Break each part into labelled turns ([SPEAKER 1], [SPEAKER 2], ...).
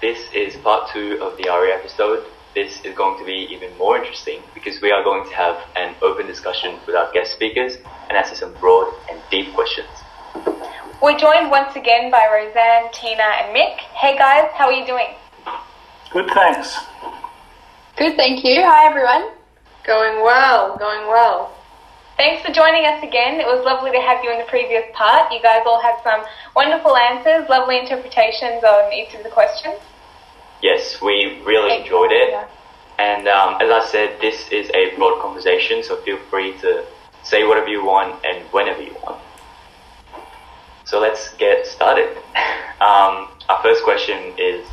[SPEAKER 1] this is part two of the ARI episode. This is going to be even more interesting because we are going to have an open discussion with our guest speakers and answer some broad and deep questions.
[SPEAKER 2] We're joined once again by Roseanne, Tina, and Mick. Hey guys, how are you doing?
[SPEAKER 3] Good, thanks.
[SPEAKER 4] Good, thank you. Hi, everyone.
[SPEAKER 5] Going well, going well.
[SPEAKER 2] Thanks for joining us again. It was lovely to have you in the previous part. You guys all had some wonderful answers, lovely interpretations on each of the questions.
[SPEAKER 1] Yes, we really enjoyed it. And um, as I said, this is a broad conversation, so feel free to say whatever you want and whenever you want. So let's get started. Um, our first question is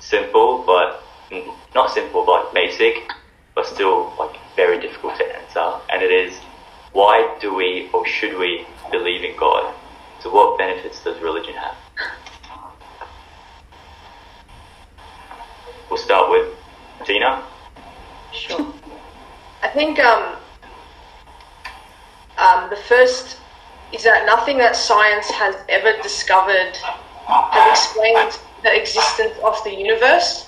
[SPEAKER 1] simple, but not simple, but basic, but still like very difficult to answer. And it is, why do we or should we believe in God? So what benefits does religion have? We'll start with Tina.
[SPEAKER 5] Sure. I think um, um, the first is that nothing that science has ever discovered has explained the existence of the universe.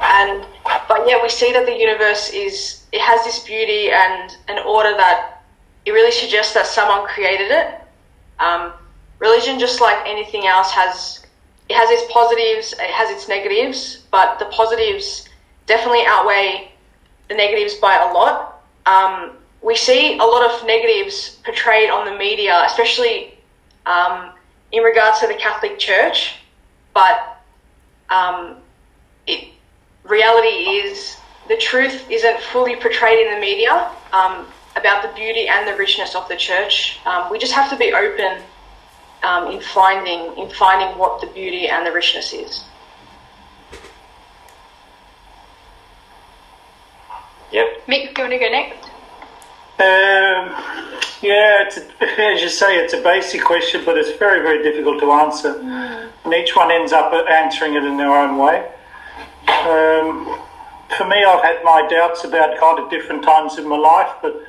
[SPEAKER 5] And but yet we see that the universe is it has this beauty and an order that it really suggests that someone created it. Um, religion, just like anything else, has it has its positives, it has its negatives, but the positives definitely outweigh the negatives by a lot. Um, we see a lot of negatives portrayed on the media, especially um, in regards to the Catholic Church, but um, it, reality is the truth isn't fully portrayed in the media um, about the beauty and the richness of the church. Um, we just have to be open um, in finding in finding what the beauty and the richness is.
[SPEAKER 1] Yep.
[SPEAKER 4] Mick, do you want to go next?
[SPEAKER 3] Um, yeah, it's a, as you say, it's a basic question, but it's very, very difficult to answer. And each one ends up answering it in their own way. Um, for me, I've had my doubts about God at different times in my life, but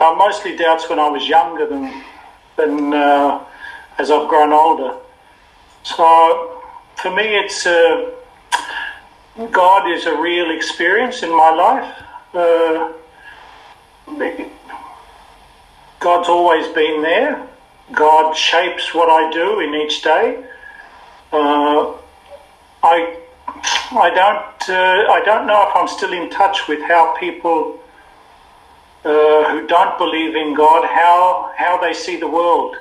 [SPEAKER 3] uh, mostly doubts when I was younger than, than uh, as I've grown older. So for me, it's uh, God is a real experience in my life. Uh, God's always been there. God shapes what I do in each day. Uh, I I don't uh, I don't know if I'm still in touch with how people uh, who don't believe in God how how they see the world.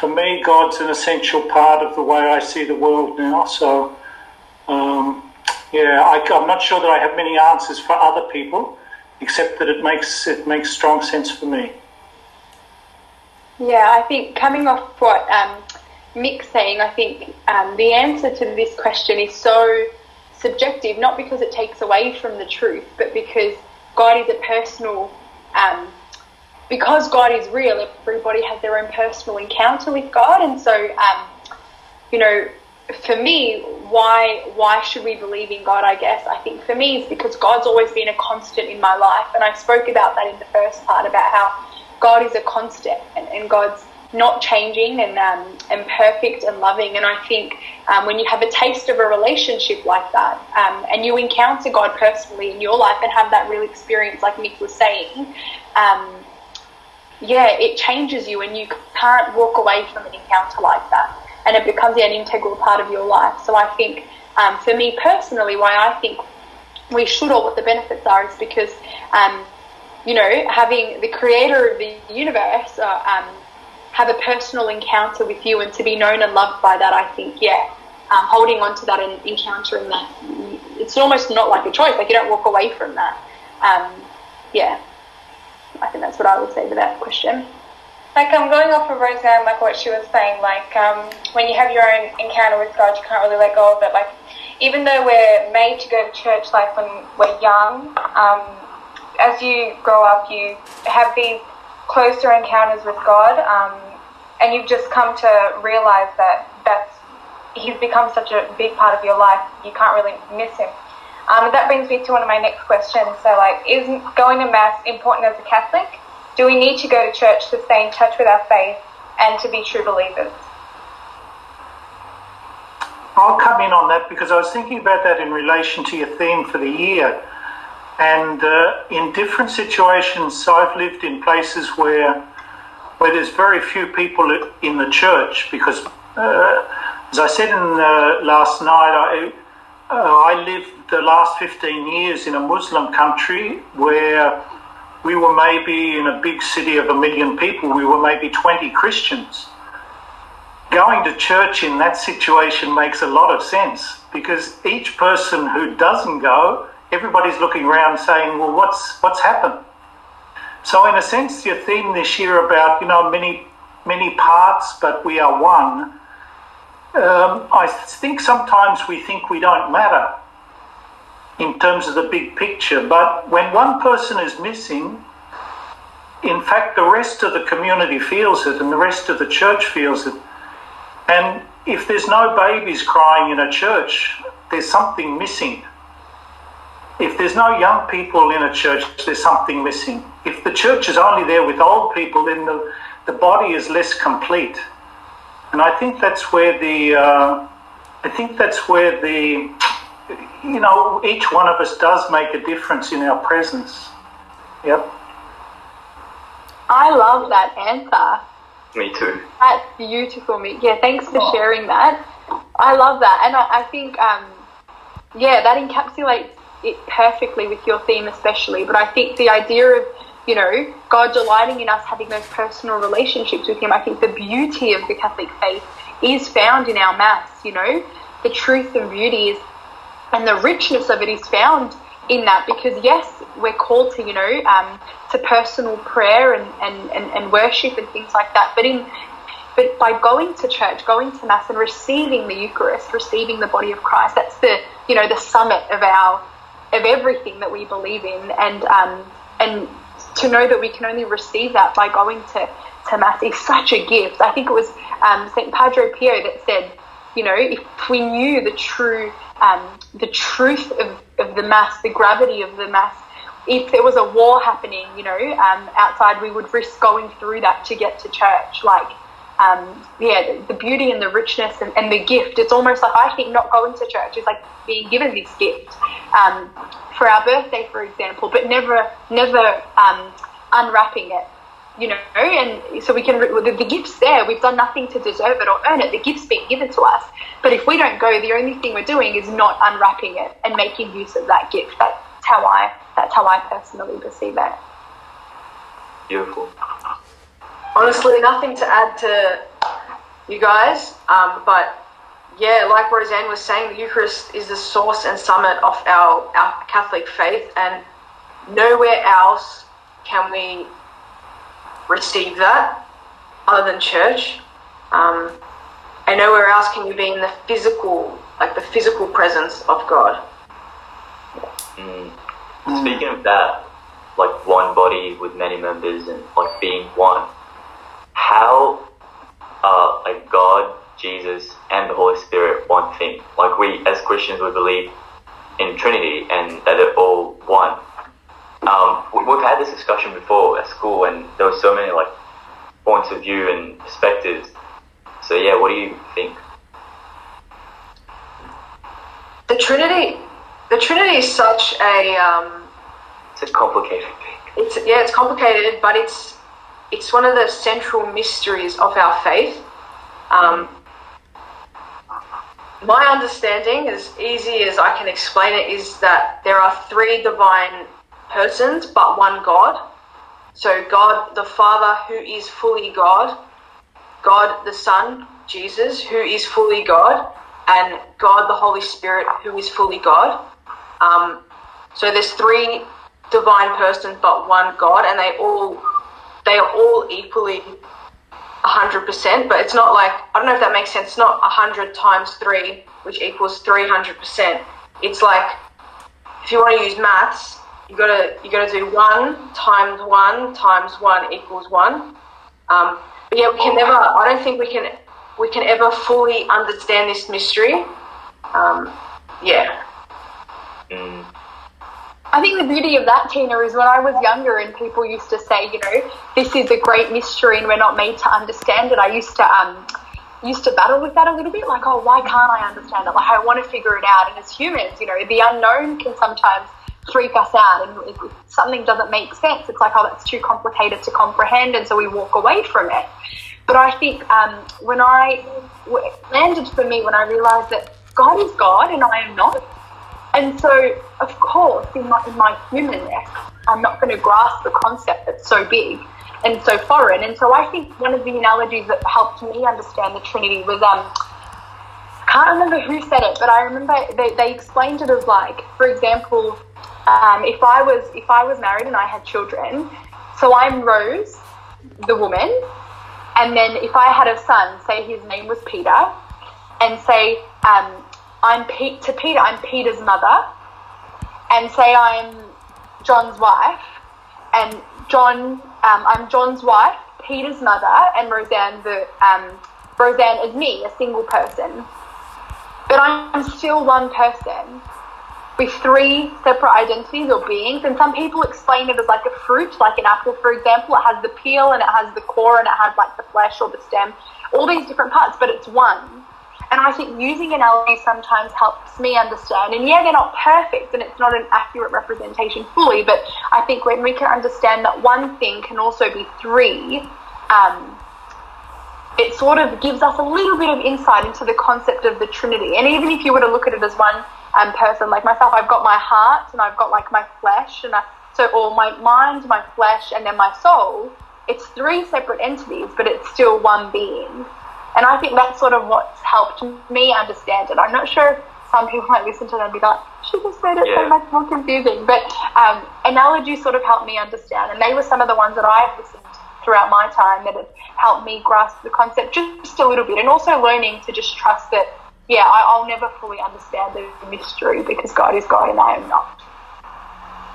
[SPEAKER 3] For me, God's an essential part of the way I see the world now. So, um, yeah, I, I'm not sure that I have many answers for other people, except that it makes it makes strong sense for me.
[SPEAKER 4] Yeah, I think coming off what um, Mick's saying, I think um, the answer to this question is so subjective, not because it takes away from the truth, but because God is a personal, um, because God is real, everybody has their own personal encounter with God. And so, um, you know, for me, why why should we believe in God? I guess I think for me is because God's always been a constant in my life, and I spoke about that in the first part about how God is a constant and, and God's not changing and um, and perfect and loving. And I think um, when you have a taste of a relationship like that, um, and you encounter God personally in your life and have that real experience, like Mick was saying, um, yeah, it changes you, and you can't walk away from an encounter like that, and it becomes an integral part of your life. So I think, um, for me personally, why I think we should, or what the benefits are, is because. Um, you know, having the creator of the universe uh, um, have a personal encounter with you and to be known and loved by that, I think, yeah, um, holding on to that and encountering that, it's almost not like a choice. Like you don't walk away from that. Um, yeah, I think that's what I would say to that question.
[SPEAKER 2] Like I'm going off of Roseanne, like what she was saying, like um, when you have your own encounter with God, you can't really let go of it. Like even though we're made to go to church, like when we're young, um, as you grow up, you have these closer encounters with God, um, and you've just come to realize that that's He's become such a big part of your life. You can't really miss Him. Um, that brings me to one of my next questions. So, like, is going to mass important as a Catholic? Do we need to go to church to stay in touch with our faith and to be true believers?
[SPEAKER 3] I'll come in on that because I was thinking about that in relation to your theme for the year. And uh, in different situations, I've lived in places where where there's very few people in the church because, uh, as I said in uh, last night, I, uh, I lived the last 15 years in a Muslim country where we were maybe in a big city of a million people, we were maybe 20 Christians. Going to church in that situation makes a lot of sense because each person who doesn't go, everybody's looking around saying, Well, what's, what's happened? So, in a sense, your theme this year about, you know, many, many parts, but we are one. Um, I think sometimes we think we don't matter in terms of the big picture. But when one person is missing, in fact, the rest of the community feels it and the rest of the church feels it. And if there's no babies crying in a church, there's something missing. If there's no young people in a church, there's something missing. If the church is only there with old people, then the, the body is less complete. And I think that's where the, uh, I think that's where the, you know, each one of us does make a difference in our presence. Yep.
[SPEAKER 4] I love that answer.
[SPEAKER 1] Me too.
[SPEAKER 4] That's beautiful, me. Yeah, thanks for sharing that. I love that, and I, I think, um, yeah, that encapsulates it perfectly with your theme, especially. But I think the idea of you know, God delighting in us having those personal relationships with Him. I think the beauty of the Catholic faith is found in our Mass, you know, the truth and beauty is and the richness of it is found in that because yes we're called to you know um, to personal prayer and, and, and, and worship and things like that. But in but by going to church going to mass and receiving the eucharist receiving the body of christ that's the you know the summit of our of everything that we believe in. And um, and to know that we can only receive that by going to, to mass is such a gift. I think it was um, st padre pio that said you know if we knew the true um, the truth of, of the mass, the gravity of the mass. If there was a war happening, you know, um, outside, we would risk going through that to get to church. Like, um, yeah, the beauty and the richness and, and, the gift. It's almost like I think not going to church is like being given this gift um, for our birthday, for example, but never, never um, unwrapping it you know, and so we can, the, the gift's there. We've done nothing to deserve it or earn it. The gift's being given to us. But if we don't go, the only thing we're doing is not unwrapping it and making use of that gift. That's how I, that's how I personally perceive it.
[SPEAKER 1] Beautiful.
[SPEAKER 5] Honestly, nothing to add to you guys, um, but yeah, like Roseanne was saying, the Eucharist is the source and summit of our, our Catholic faith, and nowhere else can we receive that other than church. Um, and nowhere else can you be in the physical, like the physical presence of God.
[SPEAKER 1] Mm. Speaking of that, like one body with many members and like being one, how are like God, Jesus, and the Holy Spirit one thing? Like we as Christians, we believe in Trinity and that they're all one. Um, we've had this discussion before at school, and there were so many like points of view and perspectives. So yeah, what do you think?
[SPEAKER 5] The Trinity, the Trinity is such a. Um,
[SPEAKER 1] it's a complicated thing.
[SPEAKER 5] It's yeah, it's complicated, but it's it's one of the central mysteries of our faith. Um, my understanding, as easy as I can explain it, is that there are three divine persons but one God. So, God the Father, who is fully God, God the Son, Jesus, who is fully God, and God the Holy Spirit, who is fully God. Um, so there's three divine persons but one God, and they all they are all equally 100%, but it's not like, I don't know if that makes sense, it's not 100 times 3, which equals 300%. It's like, if you want to use maths, you gotta you gotta do one times one times one equals one. Um, but yeah, we can never. I don't think we can we can ever fully understand this mystery. Um, yeah.
[SPEAKER 1] Mm.
[SPEAKER 4] I think the beauty of that, Tina, is when I was younger and people used to say, you know, this is a great mystery and we're not made to understand it. I used to um, used to battle with that a little bit, like, oh, why can't I understand it? Like, I want to figure it out. And as humans, you know, the unknown can sometimes freak us out, and if something doesn't make sense, it's like, oh, that's too complicated to comprehend, and so we walk away from it. But I think um, when I landed for me when I realized that God is God and I am not. And so, of course, in my, in my humanness, I'm not going to grasp the concept that's so big and so foreign. And so I think one of the analogies that helped me understand the Trinity was um, I can't remember who said it, but I remember they, they explained it as like, for example, um, if I was if I was married and I had children, so I'm Rose, the woman, and then if I had a son, say his name was Peter, and say um, I'm Pete to Peter, I'm Peter's mother, and say I'm John's wife, and John, um, I'm John's wife, Peter's mother, and Roseanne, the um, Roseanne is me, a single person. But I'm still one person with three separate identities or beings. And some people explain it as like a fruit, like an apple, for example. It has the peel and it has the core and it has like the flesh or the stem, all these different parts, but it's one. And I think using analogies sometimes helps me understand. And yeah, they're not perfect and it's not an accurate representation fully, but I think when we can understand that one thing can also be three, um, it sort of gives us a little bit of insight into the concept of the Trinity. And even if you were to look at it as one um, person, like myself, I've got my heart and I've got like my flesh, and I, so all my mind, my flesh, and then my soul. It's three separate entities, but it's still one being. And I think that's sort of what's helped me understand it. I'm not sure if some people might listen to that and be like, she just made it
[SPEAKER 1] Yeah.
[SPEAKER 4] so much more confusing. But um, analogies sort of helped me understand. And they were some of the ones that I've listened to throughout my time that have helped me grasp the concept just a little bit. And also learning to just trust that, yeah, I, I'll never fully understand the mystery because God is God and I am not.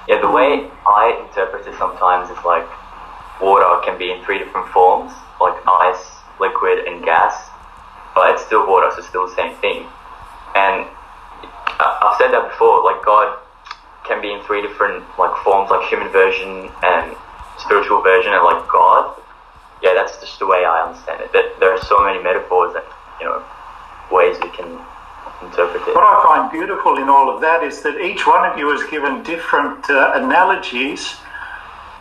[SPEAKER 1] Yeah, the way I interpret it sometimes is like water can be in three different forms, like ice, liquid, and gas, but it's still water, so it's still the same thing. And I've said that before, like God can be in three different like forms, like human version and spiritual version, and like God. Yeah, that's just the way I understand it. That there are so many metaphors and you know ways we can interpret it.
[SPEAKER 3] What I find beautiful in all of that is that each one of you has given different uh, analogies,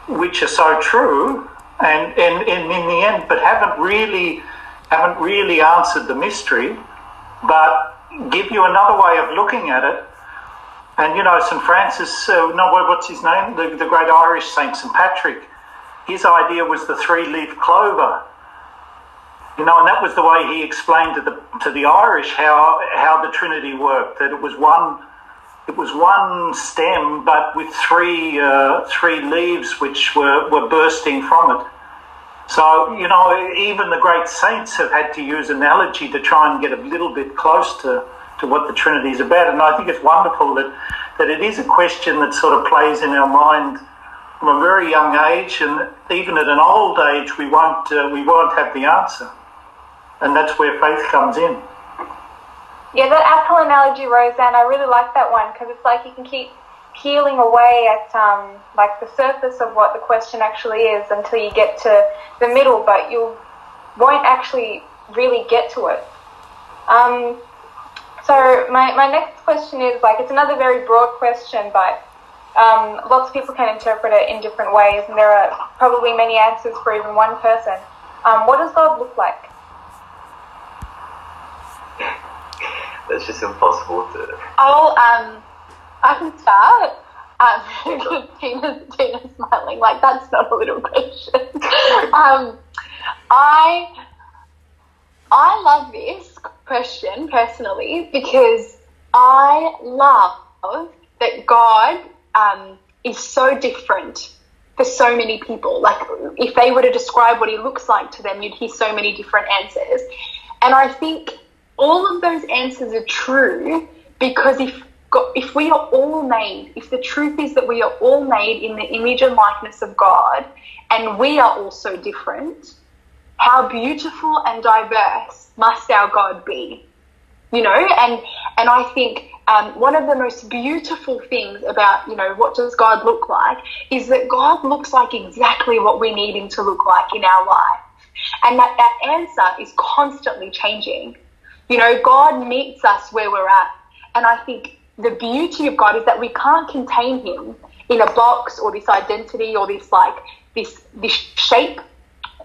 [SPEAKER 3] which are so true, and, and, and in the end, but haven't really haven't really answered the mystery, but give you another way of looking at it. And you know, St Francis, uh, no, what's his name? The, the great Irish saint, St Patrick. His idea was the three-leaf clover. You know, and that was the way he explained to the to the Irish how how the Trinity worked. That it was one it was one stem, but with three uh, three leaves which were, were bursting from it. So you know, even the great saints have had to use analogy to try and get a little bit close to, to what the Trinity is about. And I think it's wonderful that that it is a question that sort of plays in our mind from a very young age, and even at an old age, we won't uh, we won't have the answer and that's where faith comes in.
[SPEAKER 2] Yeah, that apple analogy, Roseanne, I really like that one because it's like you can keep peeling away at um, like the surface of what the question actually is until you get to the middle, but you won't actually really get to it. Um, so my, my next question is like it's another very broad question, but um, lots of people can interpret it in different ways, and there are probably many answers for even one person. Um, what does God look like?
[SPEAKER 1] That's just impossible to.
[SPEAKER 4] I'll um, I can start. Um, Tina's, Tina's smiling like that's not a little question. um, I I love this question personally because I love that God um, is so different for so many people. Like if they were to describe what He looks like to them, you'd hear so many different answers. And I think all of those answers are true because if God, if we are all made, if the truth is that we are all made in the image and likeness of God, and we are also different, how beautiful and diverse must our God be? You know, and and I think um, one of the most beautiful things about you know what does God look like is that God looks like exactly what we need Him to look like in our life. and that that answer is constantly changing. You know, God meets us where we're at, and I think the beauty of God is that we can't contain Him in a box or this identity or this like this this shape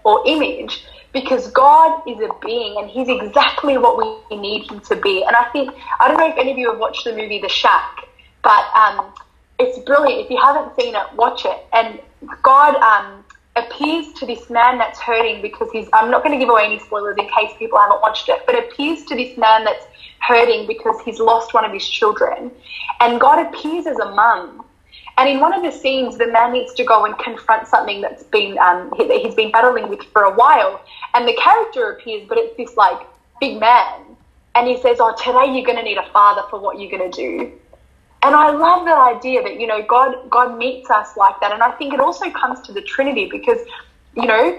[SPEAKER 4] or image because God is a being and He's exactly what we need Him to be. And I think I don't know if any of you have watched the movie The Shack, but um, it's brilliant. If you haven't seen it, watch it. And God um, appears to this man that's hurting because he's. I'm not going to give away any spoilers in case people haven't watched it, but appears to this man that's hurting because he's lost one of his children, and God appears as a mum. And in one of the scenes, the man needs to go and confront something that's been um, he, he's been battling with for a while, and the character appears, but it's this like big man, and he says, "Oh, today you're going to need a father for what you're going to do." And I love that idea that you know God God meets us like that, and I think it also comes to the Trinity because you know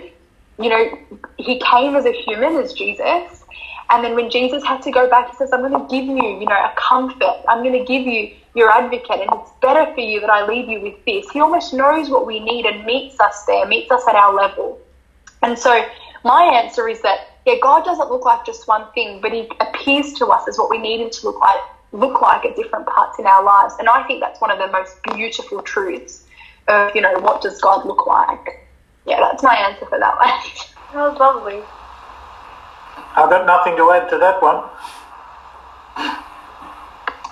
[SPEAKER 4] you know He came as a human as Jesus, and then when Jesus had to go back, He says, "I'm going to give you you know a comfort. I'm going to give you your advocate, and it's better for you that I leave you with this." He almost knows what we need and meets us there, meets us at our level. And so my answer is that yeah, God doesn't look like just one thing, but He appears to us as what we need Him to look like look like at different parts in our lives. And I think that's one of the most beautiful truths of, you know, what does God look like? Yeah, that's my answer for that one.
[SPEAKER 2] That was lovely.
[SPEAKER 3] I've got nothing to add to that one.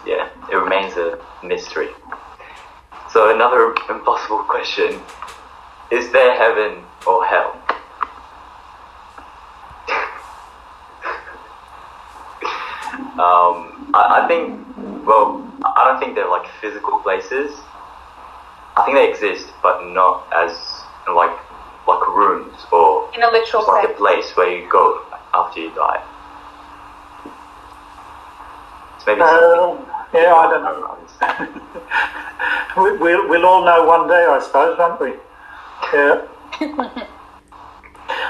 [SPEAKER 1] Yeah, it remains a mystery. So another impossible question: Is there heaven or hell? Um, I, I think. Well, I don't think they're like physical places. I think they exist, but not as like like rooms or
[SPEAKER 2] In a literal
[SPEAKER 1] just like a place where you go after you die. It's maybe something.
[SPEAKER 3] Uh, yeah, I don't know. We, we'll, we'll all know one day, I suppose, won't we? Yeah.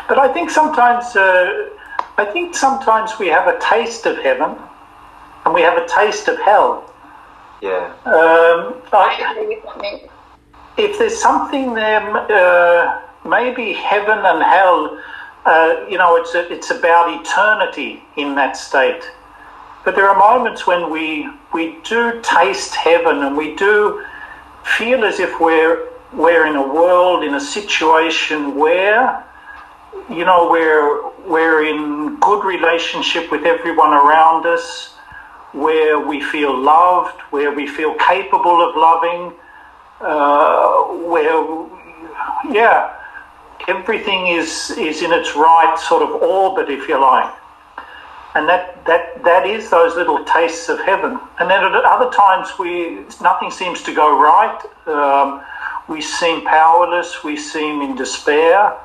[SPEAKER 3] but I think sometimes, uh, I think sometimes we have a taste of heaven, and we have a taste of hell.
[SPEAKER 1] Yeah.
[SPEAKER 3] Um,
[SPEAKER 4] I
[SPEAKER 3] I,
[SPEAKER 4] agree with that, Mick.
[SPEAKER 3] if there's something there, uh, maybe heaven and hell. Uh, you know, it's a, it's about eternity in that state. But there are moments when we we do taste heaven and we do feel as if we're we're in a world in a situation where you know we're we're in good relationship with everyone around us where we feel loved where we feel capable of loving uh, where yeah everything is is in its right sort of orbit if you like and that, that, that is those little tastes of heaven. And then at other times, we nothing seems to go right. Um, we seem powerless. We seem in despair,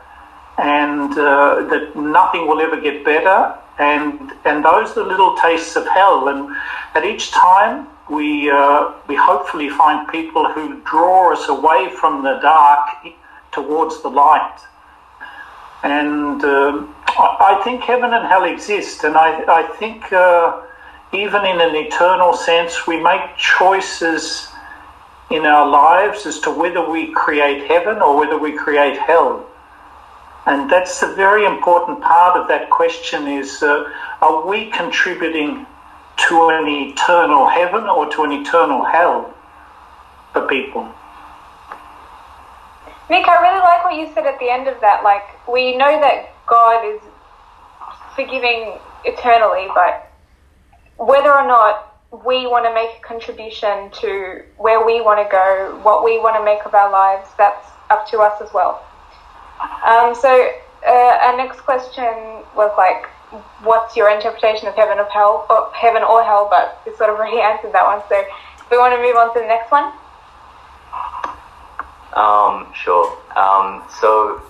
[SPEAKER 3] and uh, that nothing will ever get better. And and those are the little tastes of hell. And at each time, we uh, we hopefully find people who draw us away from the dark towards the light. And um, I, I think heaven and hell exist, and I, I think uh, even in an eternal sense, we make choices in our lives as to whether we create heaven or whether we create hell. And that's a very important part of that question is uh, are we contributing to an eternal heaven or to an eternal hell for people?
[SPEAKER 2] Mick, I really like what you said at the end of that. Like, we know that God is forgiving eternally, but whether or not we want to make a contribution to where we want to go, what we want to make of our lives, that's up to us as well. Um, so, uh, our next question was like, what's your interpretation of heaven of hell, or heaven or hell? But we sort of already answered that one. So, we want to move on to the next one.
[SPEAKER 1] Um, sure. Um, so,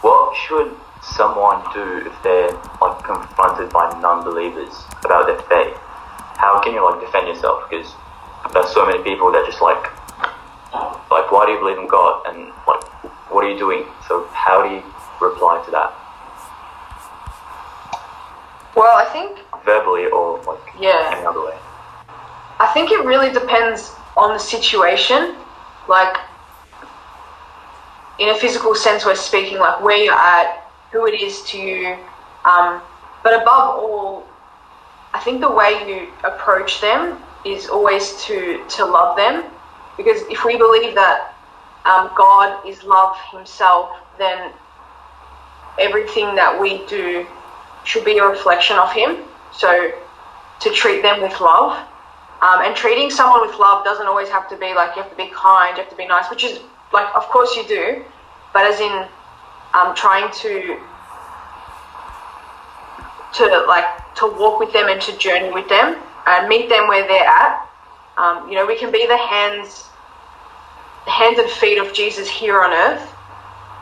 [SPEAKER 1] what should someone do if they're like confronted by non-believers about their faith? How can you like defend yourself? Because there's so many people that just like, like, why do you believe in God? And like, what are you doing? So, how do you reply to that
[SPEAKER 5] Well, I think
[SPEAKER 1] verbally or like
[SPEAKER 5] Yeah.
[SPEAKER 1] any other way?
[SPEAKER 5] I think it really depends on the situation. Like, in a physical sense, we're speaking like where you're at, who it is to you. Um, but above all, I think the way you approach them is always to, to love them. Because if we believe that um, God is love himself, then everything that we do should be a reflection of him. So to treat them with love. Um, and treating someone with love doesn't always have to be like you have to be kind, you have to be nice, which is like, of course you do, but as in um, trying to to like to walk with them and to journey with them and meet them where they're at. Um, you know, we can be the hands, hands and feet of Jesus here on earth.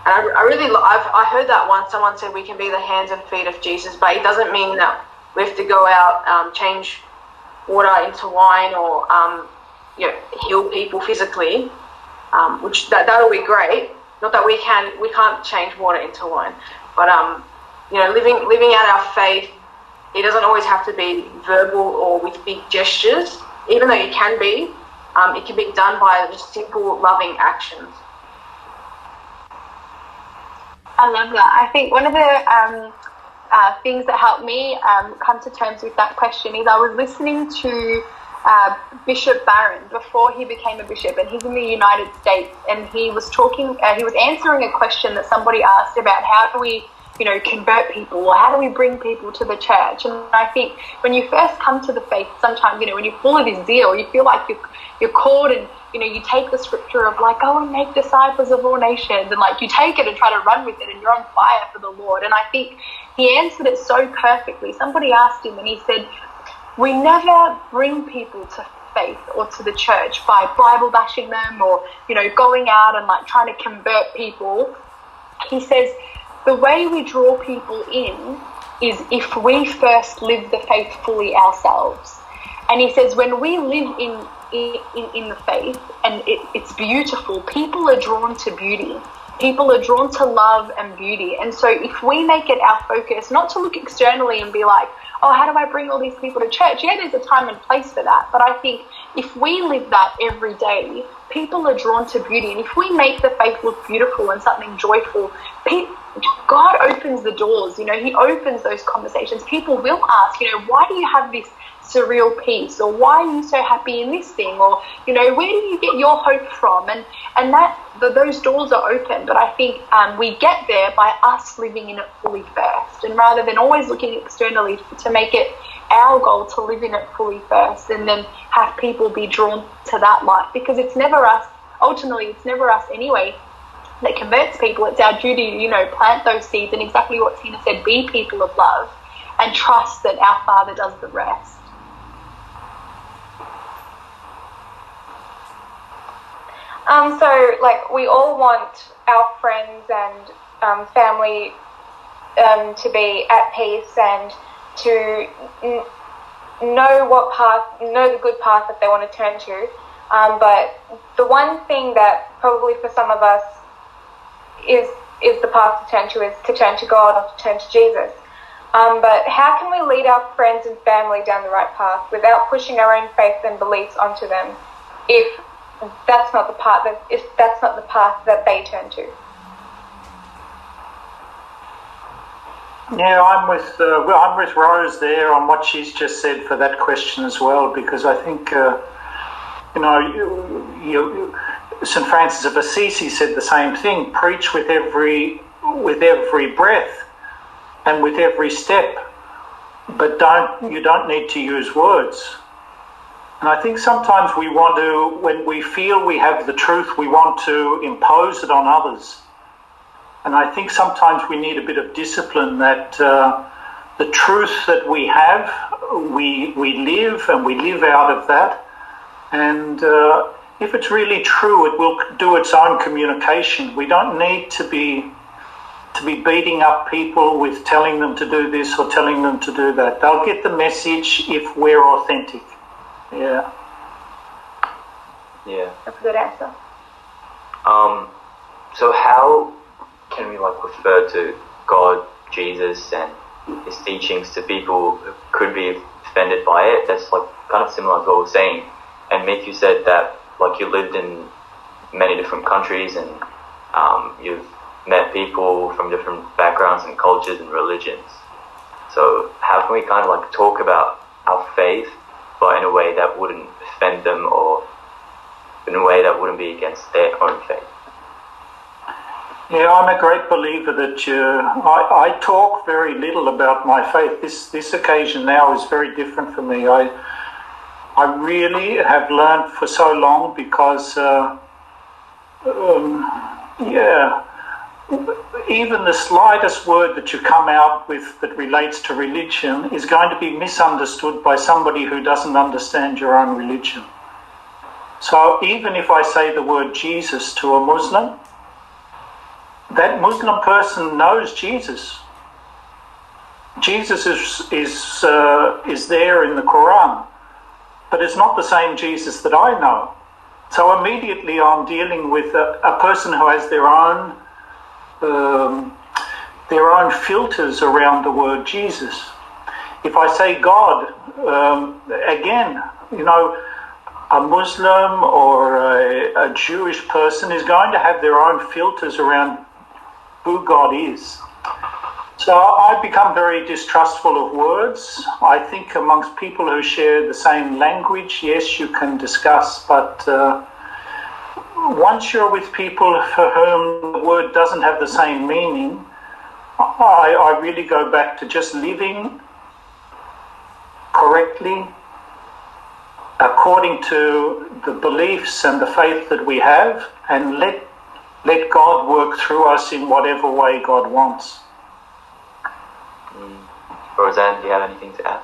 [SPEAKER 5] And I, I really, I've I heard that once. Someone said we can be the hands and feet of Jesus, but it doesn't mean that we have to go out, um, change water into wine, or um, you know, heal people physically. Um, which that that'll be great. Not that we can we can't change water into wine, but um, you know, living living out our faith, it doesn't always have to be verbal or with big gestures. Even though it can be, um, it can be done by just simple, loving actions.
[SPEAKER 4] I love that. I think one of the um, uh, things that helped me um, come to terms with that question is I was listening to uh, Bishop Barron before he became a bishop, and he's in the United States, and he was talking, uh, he was answering a question that somebody asked about how do we you know, convert people or how do we bring people to the church? And I think when you first come to the faith, sometimes, you know, when you're full of this zeal, you feel like you're, you're called and, you know, you take the scripture of like, go and make disciples of all nations and like you take it and try to run with it and you're on fire for the Lord. And I think he answered it so perfectly. Somebody asked him and he said, we never bring people to faith or to the church by Bible bashing them or, you know, going out and like trying to convert people. He says, the way we draw people in is if we first live the faith fully ourselves. And he says, when we live in in, in the faith and it, it's beautiful, people are drawn to beauty. People are drawn to love and beauty. And so if we make it our focus, not to look externally and be like, oh, how do I bring all these people to church? Yeah, there's a time and place for that. But I think if we live that every day, people are drawn to beauty. And if we make the faith look beautiful and something joyful, God opens the doors. You know, He opens those conversations. People will ask, you know, why do you have this surreal peace, or why are you so happy in this thing, or you know, where do you get your hope from? And and that the, those doors are open. But I think um, we get there by us living in it fully first, and rather than always looking externally to make it our goal to live in it fully first, and then have people be drawn to that light because it's never us. Ultimately, it's never us anyway that converts people. It's our duty you know, plant those seeds and exactly what Tina said, be people of love and trust that our Father does the rest.
[SPEAKER 2] Um, so, like, we all want our friends and um, family um, to be at peace and to n- know what path, know the good path that they want to turn to. Um, but the one thing that probably for some of us is is the path to turn to is to turn to God or to turn to Jesus. Um, but how can we lead our friends and family down the right path without pushing our own faith and beliefs onto them if that's not the path that if that's not the path that they turn to?
[SPEAKER 3] Yeah, I'm with uh, well, I'm with Rose there on what she's just said for that question as well, because I think uh, you know you, you St. Francis of Assisi said the same thing preach with every, with every breath and with every step, but don't, you don't need to use words. And I think sometimes we want to, when we feel we have the truth, we want to impose it on others. And I think sometimes we need a bit of discipline that uh, the truth that we have, we, we live and we live out of that. And uh, if it's really true, it will do its own communication. We don't need to be to be beating up people with telling them to do this or telling them to do that. They'll get the message if we're authentic. Yeah.
[SPEAKER 1] Yeah.
[SPEAKER 2] That's a good answer.
[SPEAKER 1] Um, so how can we like refer to God, Jesus, and His teachings to people who could be offended by it? That's like kind of similar to what we're saying. And Matthew said that like you lived in many different countries and um, you've met people from different backgrounds and cultures and religions. So how can we kind of like talk about our faith, but in a way that wouldn't offend them or in a way that wouldn't be against their own faith?
[SPEAKER 3] Yeah, I'm a great believer that uh, I, I talk very little about my faith. This this occasion now is very different for me. I I really have learned for so long because, uh, um, yeah, even the slightest word that you come out with that relates to religion is going to be misunderstood by somebody who doesn't understand your own religion. So even if I say the word Jesus to a Muslim, that Muslim person knows Jesus. Jesus is is uh, is there in the Quran, but it's not the same Jesus that I know. So immediately I'm dealing with a, a person who has their own um, their own filters around the word Jesus. If I say God, um, again, you know, a Muslim or a, a Jewish person is going to have their own filters around who God is. So I've become very distrustful of words. I think amongst people who share the same language, yes, you can discuss, but uh, once you're with people for whom the word doesn't have the same meaning, I, I really go back to just living correctly according to the beliefs and the faith that we have and let let God work through us in whatever way God wants.
[SPEAKER 1] Roseanne, do you have anything to add?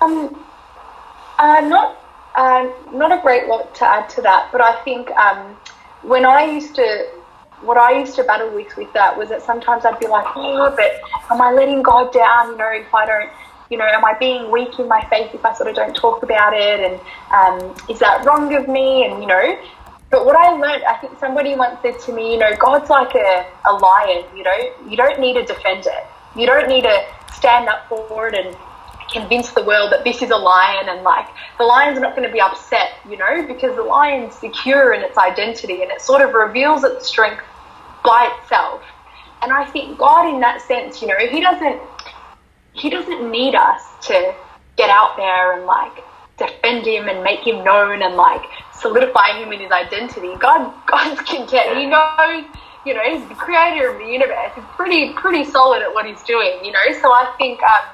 [SPEAKER 4] Um, uh, not uh, not a great lot to add to that, but I think um, when I used to, what I used to battle with with that was that sometimes I'd be like, oh, but am I letting God down? You know, if I don't, you know, am I being weak in my faith if I sort of don't talk about it? And um, is that wrong of me? And you know, but what I learned, I think somebody once said to me, you know, God's like a, a lion, you know, you don't need to defend it. You don't need to stand up for it and convince the world that this is a lion and like the lion's not going to be upset, you know, because the lion's secure in its identity and it sort of reveals its strength by itself. And I think God in that sense, you know, he doesn't he doesn't need us to get out there and like defend him and make him known and like solidify him in his identity. God, God's content. He knows, you know, he's the creator of the universe. He's pretty, pretty solid at what he's doing, you know. So I think, um,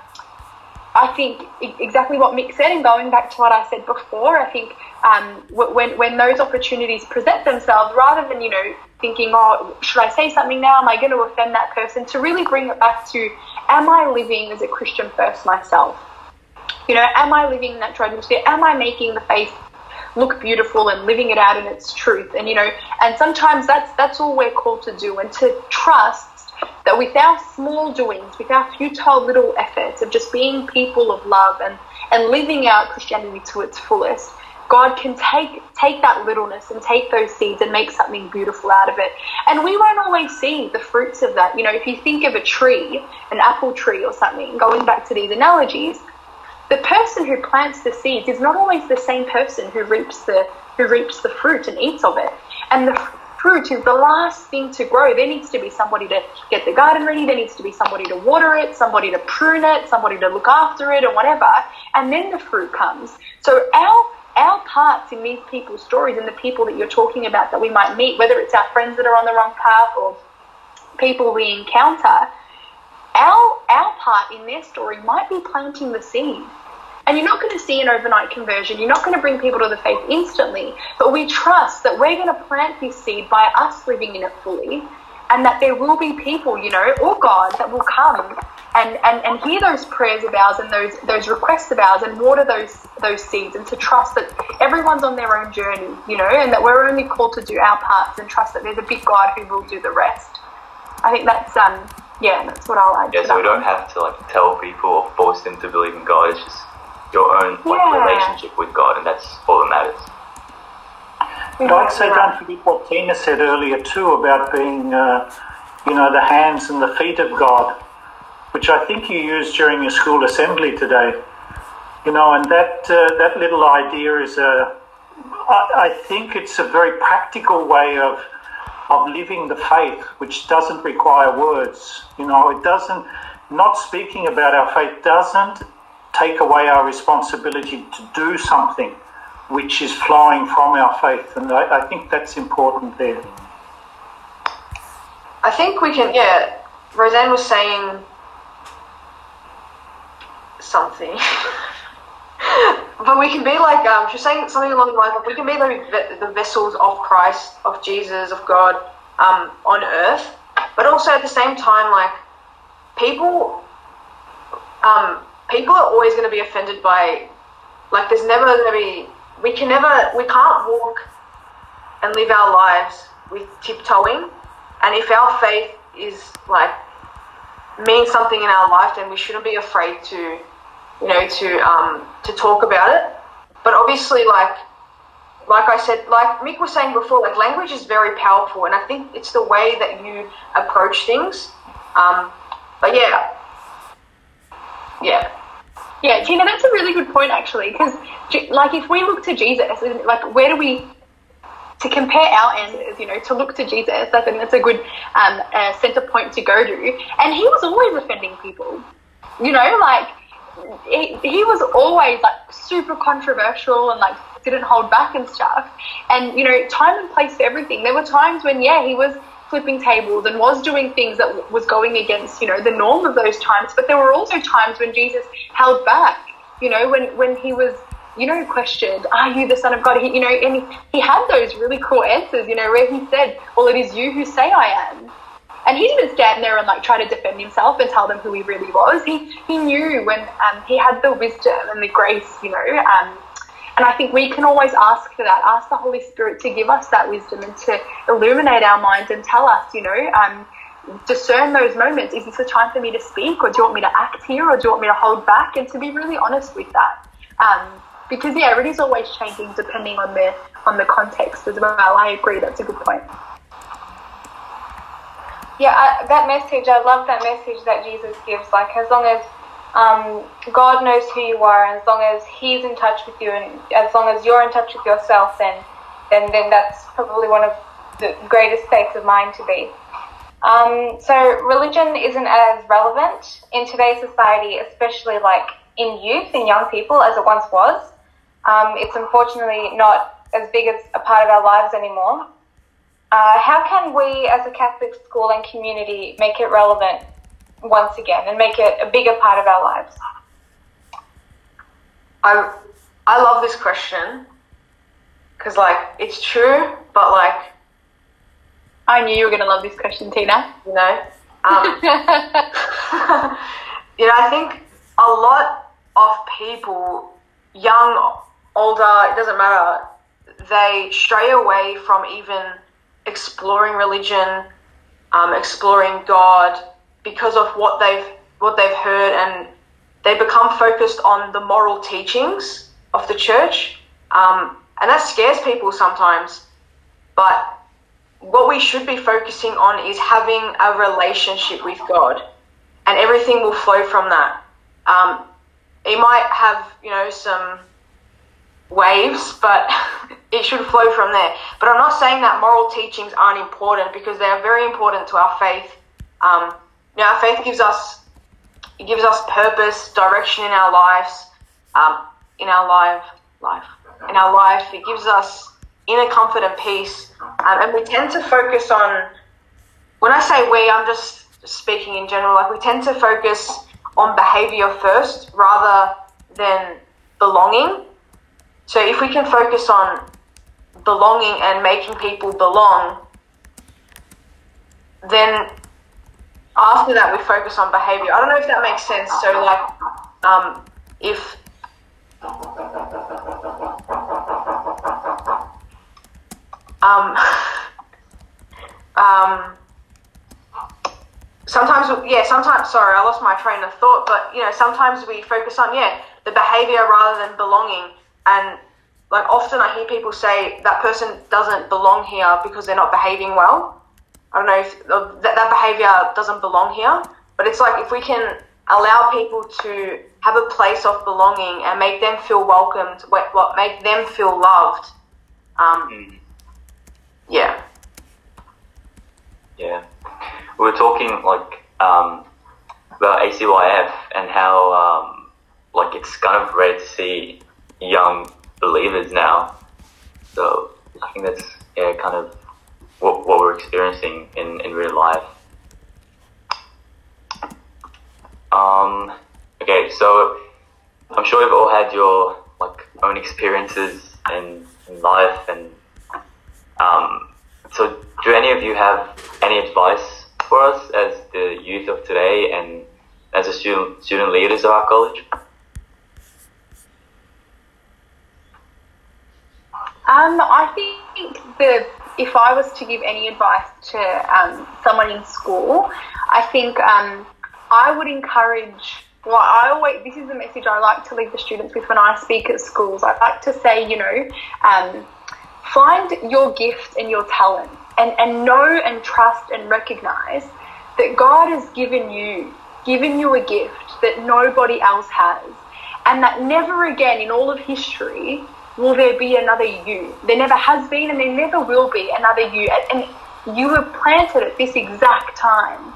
[SPEAKER 4] I think exactly what Mick said, and going back to what I said before, I think um, when when those opportunities present themselves, rather than you know thinking, oh, should I say something now? Am I going to offend that person? To really bring it back to, am I living as a Christian first myself? You know, am I living in that sphere? Am I making the faith look beautiful and living it out in its truth? And you know, and sometimes that's that's all we're called to do, and to trust that with our small doings, with our futile little efforts of just being people of love and and living out Christianity to its fullest, God can take take that littleness and take those seeds and make something beautiful out of it. And we won't always see the fruits of that. You know, if you think of a tree, an apple tree or something, going back to these analogies, the person who plants the seeds is not always the same person who reaps the who reaps the fruit and eats of it. And the fruit is the last thing to grow. There needs to be somebody to get the garden ready. There needs to be somebody to water it, somebody to prune it, somebody to look after it, or whatever. And then the fruit comes. So our our parts in these people's stories and the people that you're talking about that we might meet, whether it's our friends that are on the wrong path or people we encounter, our our part in their story might be planting the seed. And you're not going to see an overnight conversion. You're not going to bring people to the faith instantly. But we trust that we're going to plant this seed by us living in it fully. And that there will be people, you know, or God that will come and, and, and hear those prayers of ours and those those requests of ours and water those those seeds and to trust that everyone's on their own journey, you know, and that we're only called to do our parts and trust that there's a big God who will do the rest. I think that's um yeah, that's what I'll add.
[SPEAKER 1] Yeah, so we don't have to like tell people or force them to believe in God. It's just your own like
[SPEAKER 4] Yeah.
[SPEAKER 1] relationship with God, and that's all that matters.
[SPEAKER 3] But I'd say don't forget what Tina said earlier too about being, uh, you know, the hands and the feet of God, which I think you used during your school assembly today. You know, and that uh, that little idea is a, I, I think it's a very practical way of of living the faith, which doesn't require words. You know, it doesn't, not speaking about our faith doesn't take away our responsibility to do something which is flowing from our faith. And I, I think that's important there.
[SPEAKER 5] I think we can, yeah. Roseanne was saying something. but we can be like, um, she's saying something along the lines of we can be like the vessels of Christ, of Jesus, of God um, on earth. But also at the same time, like, people, um, people are always going to be offended by, like, there's never going to be, we can never, we can't walk and live our lives with tiptoeing. And if our faith is, like, means something in our life, then we shouldn't be afraid to you know, to um, to talk about it. But obviously, like like I said, like Mick was saying before, like language is very powerful, and I think it's the way that you approach things. Um, but yeah, yeah.
[SPEAKER 4] Yeah, Tina, that's a really good point actually, because like if we look to Jesus, like where do we to compare our answers, you know, to look to Jesus, I think that's a good um, uh, center point to go to. And he was always offending people, you know, like he, he was always like super controversial and like didn't hold back and stuff. And you know, time and place for everything. There were times when yeah, he was flipping tables and was doing things that was going against you know the norm of those times. But there were also times when Jesus held back. You know, when when he was you know questioned, "Are you the Son of God?" He, you know, and he, had those really cool answers. You know, where he said, "Well, it is you who say I am." And he didn't stand there and like try to defend himself and tell them who he really was. He he knew when um, he had the wisdom and the grace, you know. Um, and I think we can always ask for that. Ask the Holy Spirit to give us that wisdom and to illuminate our minds and tell us, you know, um, discern those moments. Is this a time for me to speak, or do you want me to act here, or do you want me to hold back? And to be really honest with that, um, because yeah, it is always changing depending on the on the context as well. I agree. That's a good point.
[SPEAKER 2] Yeah, I, that message, I love that message that Jesus gives. Like, as long as um, God knows who you are, and as long as He's in touch with you, and as long as you're in touch with yourself, then then then that's probably one of the greatest states of mind to be. Um, so religion isn't as relevant in today's society, especially like in youth and young people, as it once was. Um, it's unfortunately not as big as a part of our lives anymore. Uh, how can we, as a Catholic school and community, make it relevant once again and make it a bigger part of our lives?
[SPEAKER 5] I I love this question because like it's true, but like
[SPEAKER 4] I knew you were gonna love this question, Tina.
[SPEAKER 5] You know, um, you know, I think a lot of people, young, older, it doesn't matter, they stray away from even exploring religion, um, exploring God because of what they've what they've heard, and they become focused on the moral teachings of the church, um, and that scares people sometimes. But what we should be focusing on is having a relationship with God, and everything will flow from that. Um, it might have you know some waves, but it should flow from there. But I'm not saying that moral teachings aren't important because they are very important to our faith. Um, our faith gives us it gives us purpose, direction in our lives, um, in our life, life, in our life. It gives us inner comfort and peace, um, and we tend to focus on. When I say we, I'm just speaking in general. Like we tend to focus on behavior first rather than belonging so if we can focus on belonging and making people belong, then after that we focus on behavior. I don't know if that makes sense. So like, um, if um, um, sometimes yeah sometimes sorry i lost my train of thought but you know sometimes we focus on yeah the behavior rather than belonging and like often I hear people say that person doesn't belong here because they're not behaving well. I don't know if that, that behavior doesn't belong here, but it's like if we can allow people to have a place of belonging and make them feel welcomed, what make them feel loved. Um, mm. Yeah.
[SPEAKER 1] Yeah, we were talking like um, about ACYF and how um, like it's kind of rare to see young believers now. So I think that's yeah, kind of what, what we're experiencing in, in real life. Um, okay, so I'm sure you've all had your like own experiences in, in life, and um, so do any of you have any advice for us as the youth of today and as the student student leaders of our college?
[SPEAKER 4] Um, I think the if I was to give any advice to um, someone in school, I think um, I would encourage. Well, I always this is the message I like to leave the students with when I speak at schools. I like to say, you know, um, find your gift and your talent, and and know and trust and recognize that God has given you given you a gift that nobody else has, and that never again in all of history will there be another you. There never has been and there never will be another you. And you were planted at this exact time.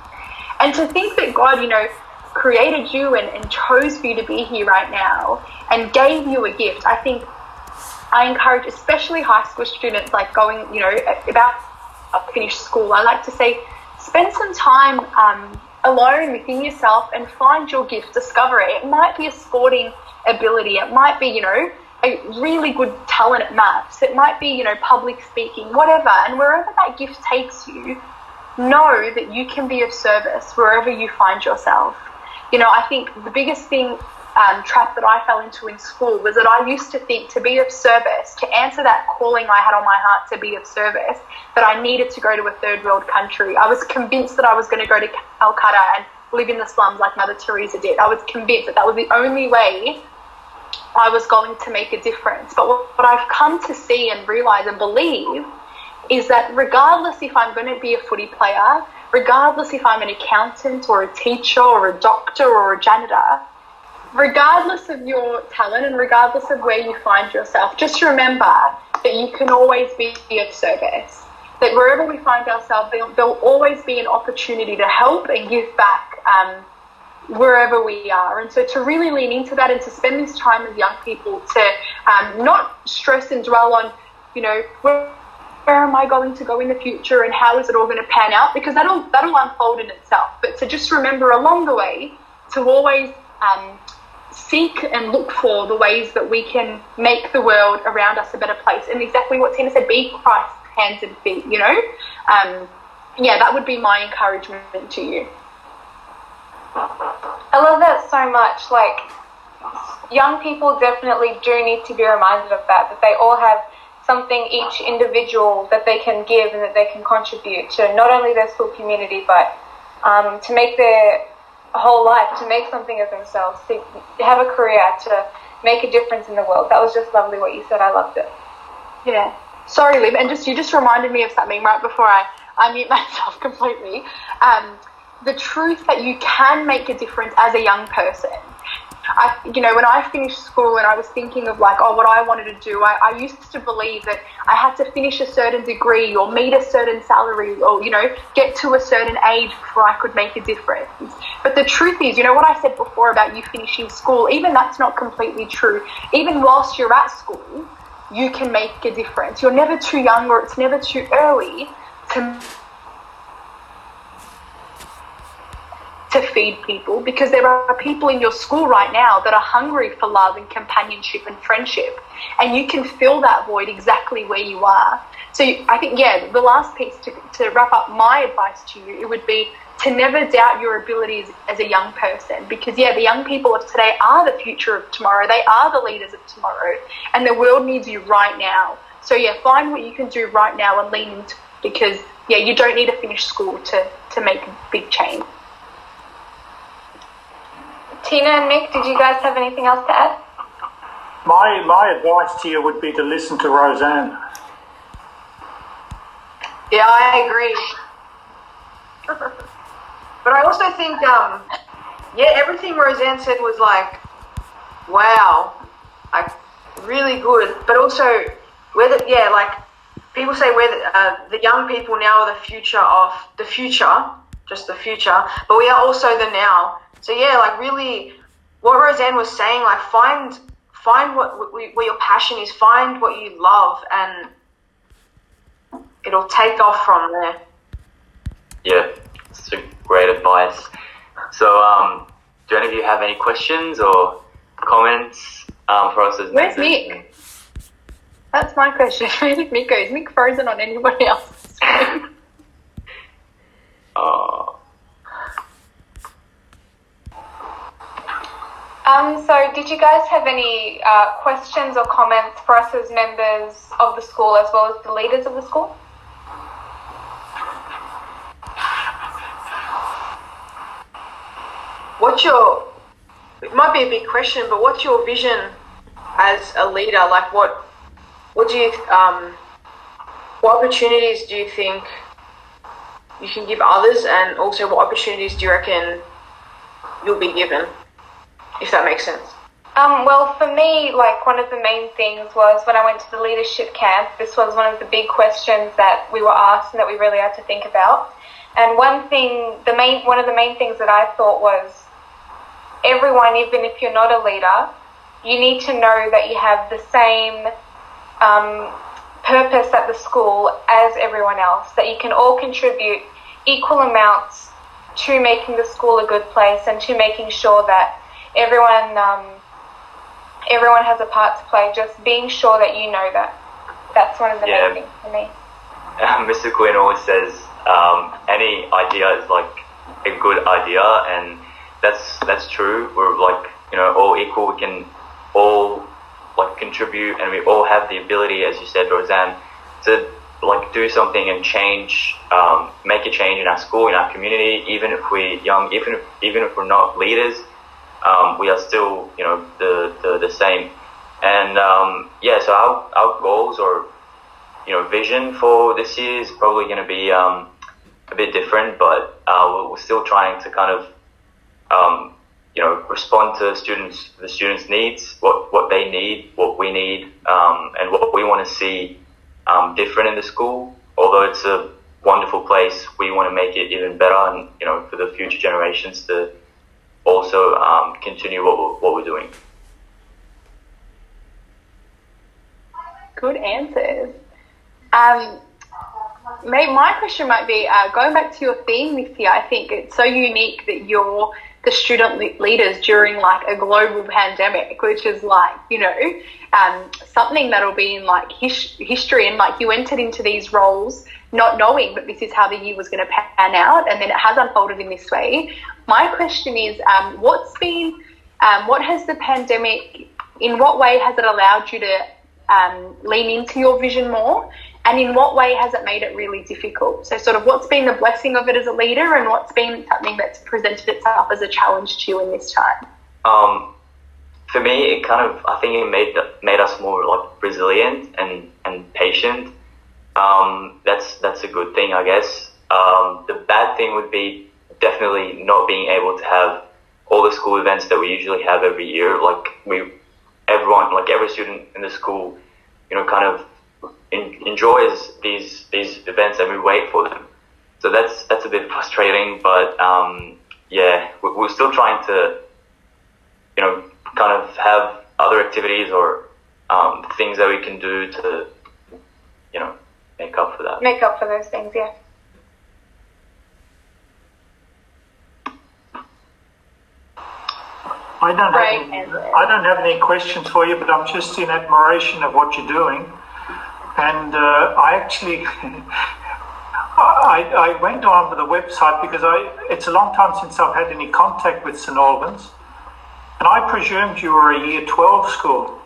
[SPEAKER 4] And to think that God, you know, created you and, and chose for you to be here right now and gave you a gift, I think I encourage, especially high school students, like going, you know, about finish school, I like to say, spend some time um, alone within yourself and find your gift, discover it. It might be a sporting ability, it might be, you know, a really good talent at maths. It might be, you know, public speaking, whatever. And wherever that gift takes you, know that you can be of service wherever you find yourself. You know, I think the biggest thing um, trap that I fell into in school was that I used to think to be of service, to answer that calling I had on my heart to be of service, that I needed to go to a third world country. I was convinced that I was going to go to Calcutta and live in the slums like Mother Teresa did. I was convinced that that was the only way I was going to make a difference. But what, I've come to see and realize and believe is that regardless if I'm going to be a footy player, regardless if I'm an accountant or a teacher or a doctor or a janitor, regardless of your talent and regardless of where you find yourself, just remember that you can always be of service. That wherever we find ourselves, there'll, always be an opportunity to help and give back um, wherever we are. And so to really lean into that and to spend this time with young people to um, not stress and dwell on, you know, where, where am I going to go in the future and how is it all going to pan out? Because that'll that'll unfold in itself. But to just remember along the way to always um, seek and look for the ways that we can make the world around us a better place. And exactly what Tina said, be Christ's hands and feet. You know, um, yeah, that would be my encouragement to you.
[SPEAKER 2] I love that so much. Like, young people definitely do need to be reminded of that, that they all have something, each individual, that they can give and that they can contribute to not only their school community, but um, to make their whole life, to make something of themselves, to have a career, to make a difference in the world. That was just lovely what you said. I loved it.
[SPEAKER 4] Yeah. Sorry, Liv, and just you just reminded me of something right before I, I mute myself completely. Um, the truth that you can make a difference as a young person. I, you know, when I finished school and I was thinking of like, oh, what I wanted to do, I, I used to believe that I had to finish a certain degree or meet a certain salary or, you know, get to a certain age before I could make a difference. But the truth is, you know, what I said before about you finishing school, even that's not completely true. Even whilst you're at school, you can make a difference. You're never too young or it's never too early to to feed people because there are people in your school right now that are hungry for love and companionship and friendship. And you can fill that void exactly where you are. So I think, yeah, the last piece to, to wrap up my advice to you, it would be to never doubt your abilities as a young person because, yeah, the young people of today are the future of tomorrow. They are the leaders of tomorrow. And the world needs you right now. So, yeah, find what you can do right now and lean into because, yeah, you don't need to finish school to, to make big change.
[SPEAKER 2] Tina and Mick, did you guys have anything else to add?
[SPEAKER 3] My, my advice to you would be to listen to Roseanne.
[SPEAKER 5] Yeah, I agree. but I also think, um, yeah, everything Roseanne said was like, wow, like really good. But also, whether yeah, like people say we're the, uh, the young people now are the future of the future, just the future, but we are also the now. So yeah, like really, what Roseanne was saying, like find find what what your passion is, find what you love, and it'll take off from there.
[SPEAKER 1] Yeah, it's great advice. So, um, do any of you have any questions or comments um, for us as
[SPEAKER 4] Where's
[SPEAKER 1] members?
[SPEAKER 4] Mick? That's my question. Where did Mick go? Is Mick frozen on anybody else? screen?
[SPEAKER 2] Um, so, did you guys have any uh, questions or comments for us as members of the school as well as the leaders of the school?
[SPEAKER 5] What's your it might be a big question, but what's your vision as a leader? Like what what do you um what opportunities do you think you can give others and also what opportunities do you reckon you'll be given? If that makes sense.
[SPEAKER 2] Um, well, for me, like one of the main things was when I went to the leadership camp. This was one of the big questions that we were asked and that we really had to think about. And one thing, the main, one of the main things that I thought was, everyone, even if you're not a leader, you need to know that you have the same um, purpose at the school as everyone else. That you can all contribute equal amounts to making the school a good place and to making sure that everyone um, everyone has a part to play. Just being sure that you know that. That's one of the
[SPEAKER 1] Yeah.
[SPEAKER 2] main things for me.
[SPEAKER 1] Mr. Quinn always says um, any idea is like a good idea, and that's that's true. We're like you know all equal. We can all like contribute, and we all have the ability, as you said, Roseanne, to like do something and change, um, make a change in our school, in our community. Even if we're young, even if even if we're not leaders, um, we are still you know the the, the same. And um, yeah, so our our goals or you know, vision for this year is probably going to be um, a bit different, but uh, we're, still trying to kind of, um, you know, respond to students, the students' needs, what what they need, what we need, um, and what we want to see um, different in the school. Although it's a wonderful place, we want to make it even better, and you know, for the future generations to also um, continue what we're, what we're doing.
[SPEAKER 4] Good answers. Um, my question might be uh, going back to your theme this year. I think it's so unique that you're the student le- leaders during like a global pandemic, which is like you know um, something that'll be in like his- history. And like you entered into these roles not knowing that this is how the year was going to pan out, and then it has unfolded in this way. My question is, um, what's been, um, what has the pandemic, in what way has it allowed you to um, lean into your vision more? And in what way has it made it really difficult? So, sort of, what's been the blessing of it as a leader, and what's been something that's presented itself as a challenge to you in this time?
[SPEAKER 1] Um, for me, it kind of I think it made made us more like resilient and and patient. Um, that's that's a good thing, I guess. Um, the bad thing would be definitely not being able to have all the school events that we usually have every year. Like we, everyone, like every student in the school, you know, kind of in, enjoys these these events and we wait for them. So that's that's a bit frustrating, but um, yeah, we- we're still trying to, you know, kind of have other activities or um, things that we can do to, you know, make up for that.
[SPEAKER 2] Make up for those things, yeah.
[SPEAKER 3] I don't
[SPEAKER 4] Great
[SPEAKER 3] have any. I don't have any questions for you, but I'm just in admiration of what you're doing. And uh, I actually, I, I went on to the website because I, it's a long time since I've had any contact with St Albans, and I presumed you were a Year 12 school.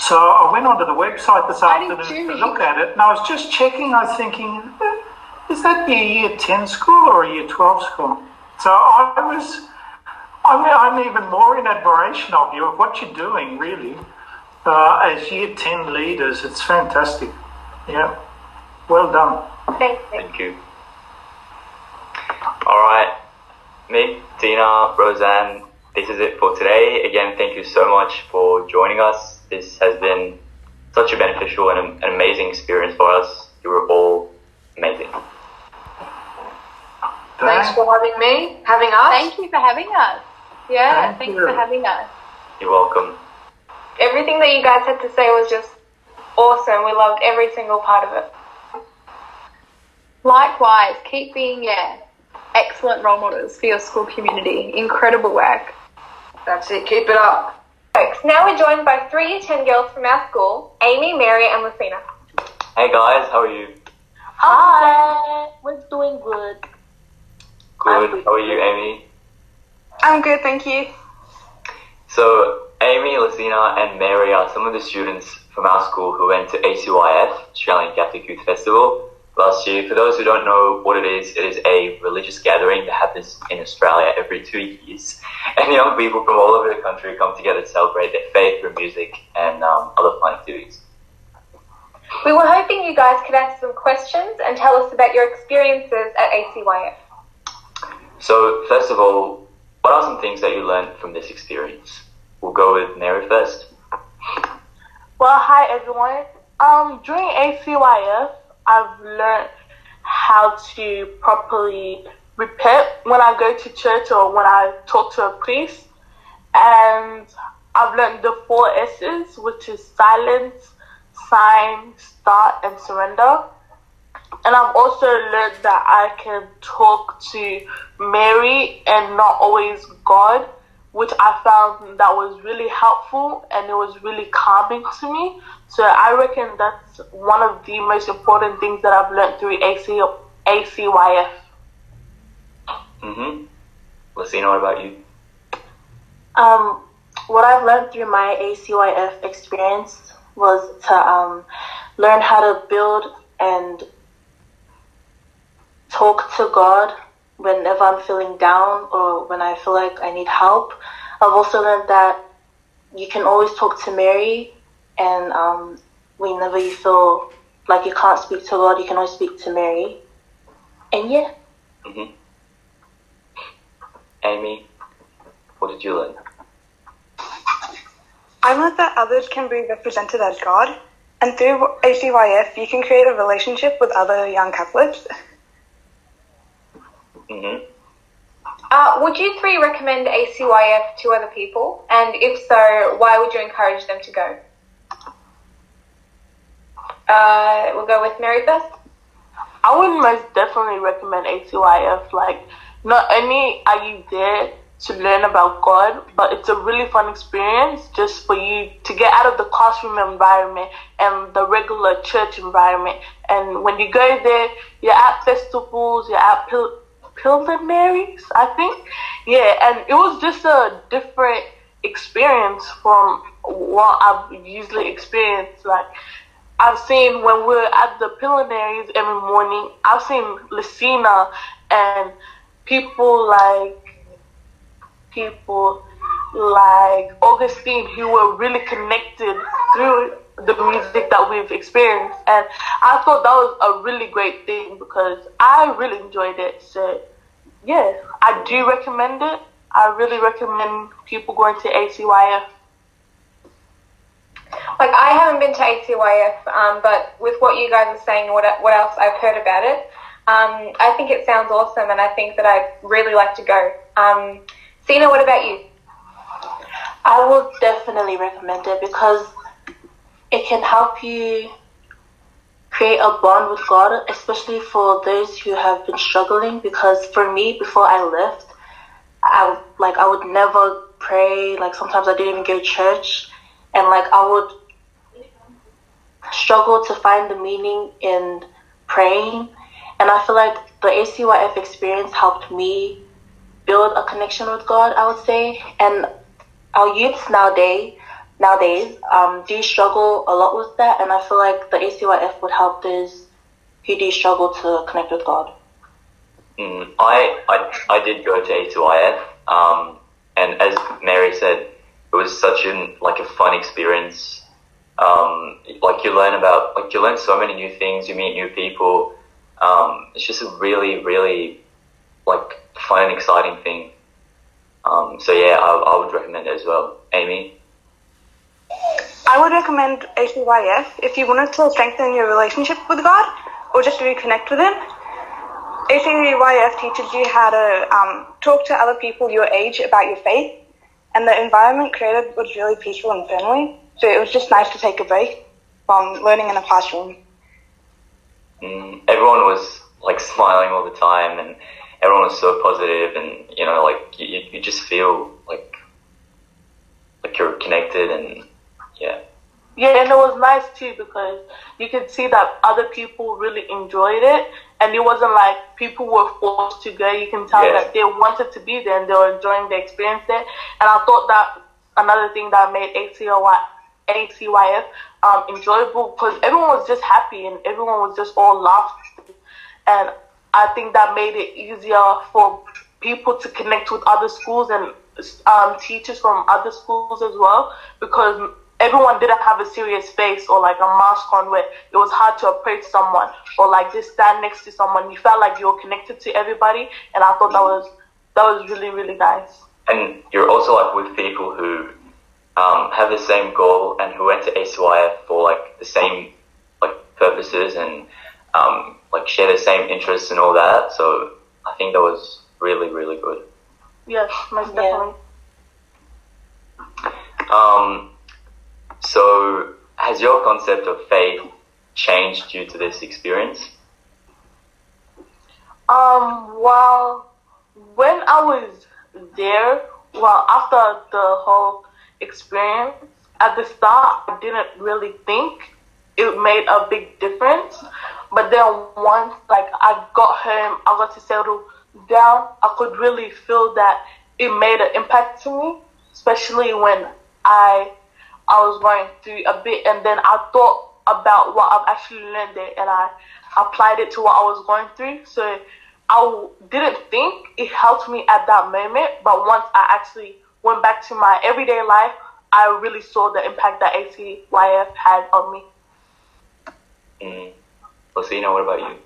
[SPEAKER 3] So I went onto the website this
[SPEAKER 4] How
[SPEAKER 3] afternoon to look at it, and I was just checking. I was thinking, "Eh, is that a Year 10 school or a Year 12 school? So I was. I'm, I'm even more in admiration of you, of what you're doing, really. Uh, as year 10 leaders, it's fantastic. Yeah. Well done.
[SPEAKER 2] Thanks, Mick.
[SPEAKER 1] Thank you. All right, Mick, Tina, Roseanne, this is it for today. Again, thank you so much for joining us. This has been such a beneficial and an amazing experience for us. You were all amazing.
[SPEAKER 5] Thanks for having me, having us.
[SPEAKER 4] Thank you for having us. Yeah,
[SPEAKER 3] Thank
[SPEAKER 4] thanks
[SPEAKER 3] you.
[SPEAKER 4] for having us.
[SPEAKER 1] You're welcome.
[SPEAKER 2] Everything that you guys had to say was just awesome. We loved every single part of it.
[SPEAKER 4] Likewise, keep being yeah, excellent role models for your school community. Incredible work.
[SPEAKER 5] That's it. Keep it up.
[SPEAKER 2] Folks, now we're joined by three year 10 girls from our school Amy, Mary, and Lucina.
[SPEAKER 1] Hey guys, how are you?
[SPEAKER 6] Hi. We're doing good.
[SPEAKER 1] Good. How are you, Amy?
[SPEAKER 2] I'm good, thank you.
[SPEAKER 1] So, Amy, Lucina, and Mary are some of the students from our school who went to ACYF, Australian Catholic Youth Festival, last year. For those who don't know what it is, it is a religious gathering that happens in Australia every two years. And young people from all over the country come together to celebrate their faith through music and um, other fun activities.
[SPEAKER 2] We were hoping you guys could answer some questions and tell us about your experiences at ACYF.
[SPEAKER 1] So, first of all, what are some things that you learned from this experience? We'll go with Mary first.
[SPEAKER 6] Well, hi everyone. Um, during ACYF, I've learned how to properly repent when I go to church or when I talk to a priest, and I've learned the four S's, which is silence, sign, start, and surrender. And I've also learned that I can talk to Mary and not always God, which I found that was really helpful and it was really calming to me. So I reckon that's one of the most important things that I've learned through AC, ACYF.
[SPEAKER 1] Mm-hmm. Lucina, what about you?
[SPEAKER 7] Um, what I've learned through my ACYF experience was to um, learn how to build and talk to God whenever I'm feeling down or when I feel like I need help. I've also learned that you can always talk to Mary, and um, whenever you feel like you can't speak to God, you can always speak to Mary. And yeah.
[SPEAKER 1] Mm-hmm. Amy, what did you learn?
[SPEAKER 8] I learned that others can be represented as God, and through ACYF, you can create a relationship with other young Catholics.
[SPEAKER 1] Mm-hmm.
[SPEAKER 2] Uh, would you three recommend ACYF to other people? And if so, why would you encourage them to go? Uh, we'll go with Mary first.
[SPEAKER 6] I would most definitely recommend ACYF. Like, not only are you there to learn about God, but it's a really fun experience just for you to get out of the classroom environment and the regular church environment. And when you go there, you're at festivals, you're at pil- Pilgrimaries, I think. Yeah, and it was just a different experience from what I've usually experienced. Like, I've seen when we're at the Pilgrimaries every morning, I've seen Lucina and people like people like Augustine who were really connected through the music that we've experienced. And I thought that was a really great thing because I really enjoyed it. So, yeah, I do recommend it. I really recommend people going to ACYF.
[SPEAKER 2] Like I haven't been to ACYF, um, but with what you guys are saying, what what else I've heard about it, um, I think it sounds awesome, and I think that I'd really like to go. Um, Sina, what about you?
[SPEAKER 7] I would definitely recommend it because it can help you create a bond with God, especially for those who have been struggling. Because for me, before I left, I like I would never pray. Like sometimes I didn't even go to church, and like I would struggle to find the meaning in praying. And I feel like the ACYF experience helped me build a connection with God. I would say, and our youths nowadays nowadays um, do you struggle a lot with that, and I feel like the ACYF would help those who do struggle to connect with God.
[SPEAKER 1] Mm, I, I I did go to ACYF, um, and as Mary said, it was such an like a fun experience. Um, like you learn about like you learn so many new things, you meet new people. Um, it's just a really really like fun and exciting thing. Um, so yeah, I, I would recommend it as well. Amy.
[SPEAKER 8] I would recommend ACYF if you wanted to strengthen your relationship with God or just reconnect with Him. ACYF teaches you how to um, talk to other people your age about your faith, and the environment created was really peaceful and friendly. So it was just nice to take a break from learning in a classroom.
[SPEAKER 1] Mm, everyone was like smiling all the time, and everyone was so positive, and you know, like you, you just feel like like you're connected, and yeah.
[SPEAKER 6] Yeah, and it was nice too because you could see that other people really enjoyed it, and it wasn't like people were forced to go. You can tell
[SPEAKER 1] Yeah.
[SPEAKER 6] that they wanted to be there and they were enjoying the experience there. And I thought that another thing that made ACY, ACYF um, enjoyable because everyone was just happy and everyone was just all laughing. And I think that made it easier for people to connect with other schools and um, teachers from other schools as well because everyone didn't have a serious face or like a mask on where it was hard to approach someone or like just stand next to someone. You felt like you were connected to everybody, and I thought that was that was really really nice.
[SPEAKER 1] and you're also like with people who um, have the same goal and who went to ACYF for like the same like purposes and um, like share the same interests and all that. So I think that was really really good.
[SPEAKER 6] Yes, most
[SPEAKER 7] Yeah.
[SPEAKER 6] definitely.
[SPEAKER 1] Um, so has your concept of faith changed due to this experience?
[SPEAKER 6] Um, well, when I was there, well, after the whole experience, at the start, I didn't really think it made a big difference. But then once, like, I got home, I got to settle down, I could really feel that it made an impact to me, especially when I I was going through a bit, and then I thought about what I've actually learned there, and I applied it to what I was going through. So I w- didn't think it helped me at that moment, but once I actually went back to my everyday life, I really saw the impact that ACYF had on me.
[SPEAKER 1] Mm. Lucina, what about you?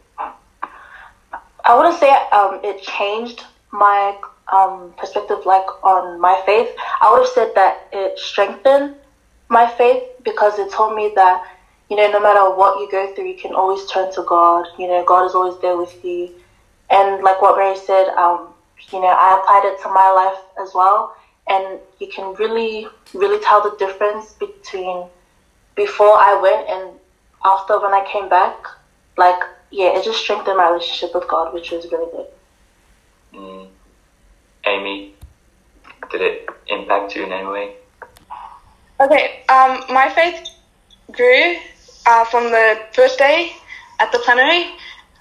[SPEAKER 7] I wouldn't say um, it changed my um, perspective, like on my faith. I would have said that it strengthened my faith because it told me that you know no matter what you go through, you can always turn to God. You know, God is always there with you. And like what Mary said, um, you know, I applied it to my life as well, and you can really, really tell the difference between before I went and after when I came back. Like, yeah, it just strengthened my relationship with God, which was really good.
[SPEAKER 1] Mm. Amy, did it impact you in any way?
[SPEAKER 8] Okay, um, my faith grew uh, from the first day at the plenary,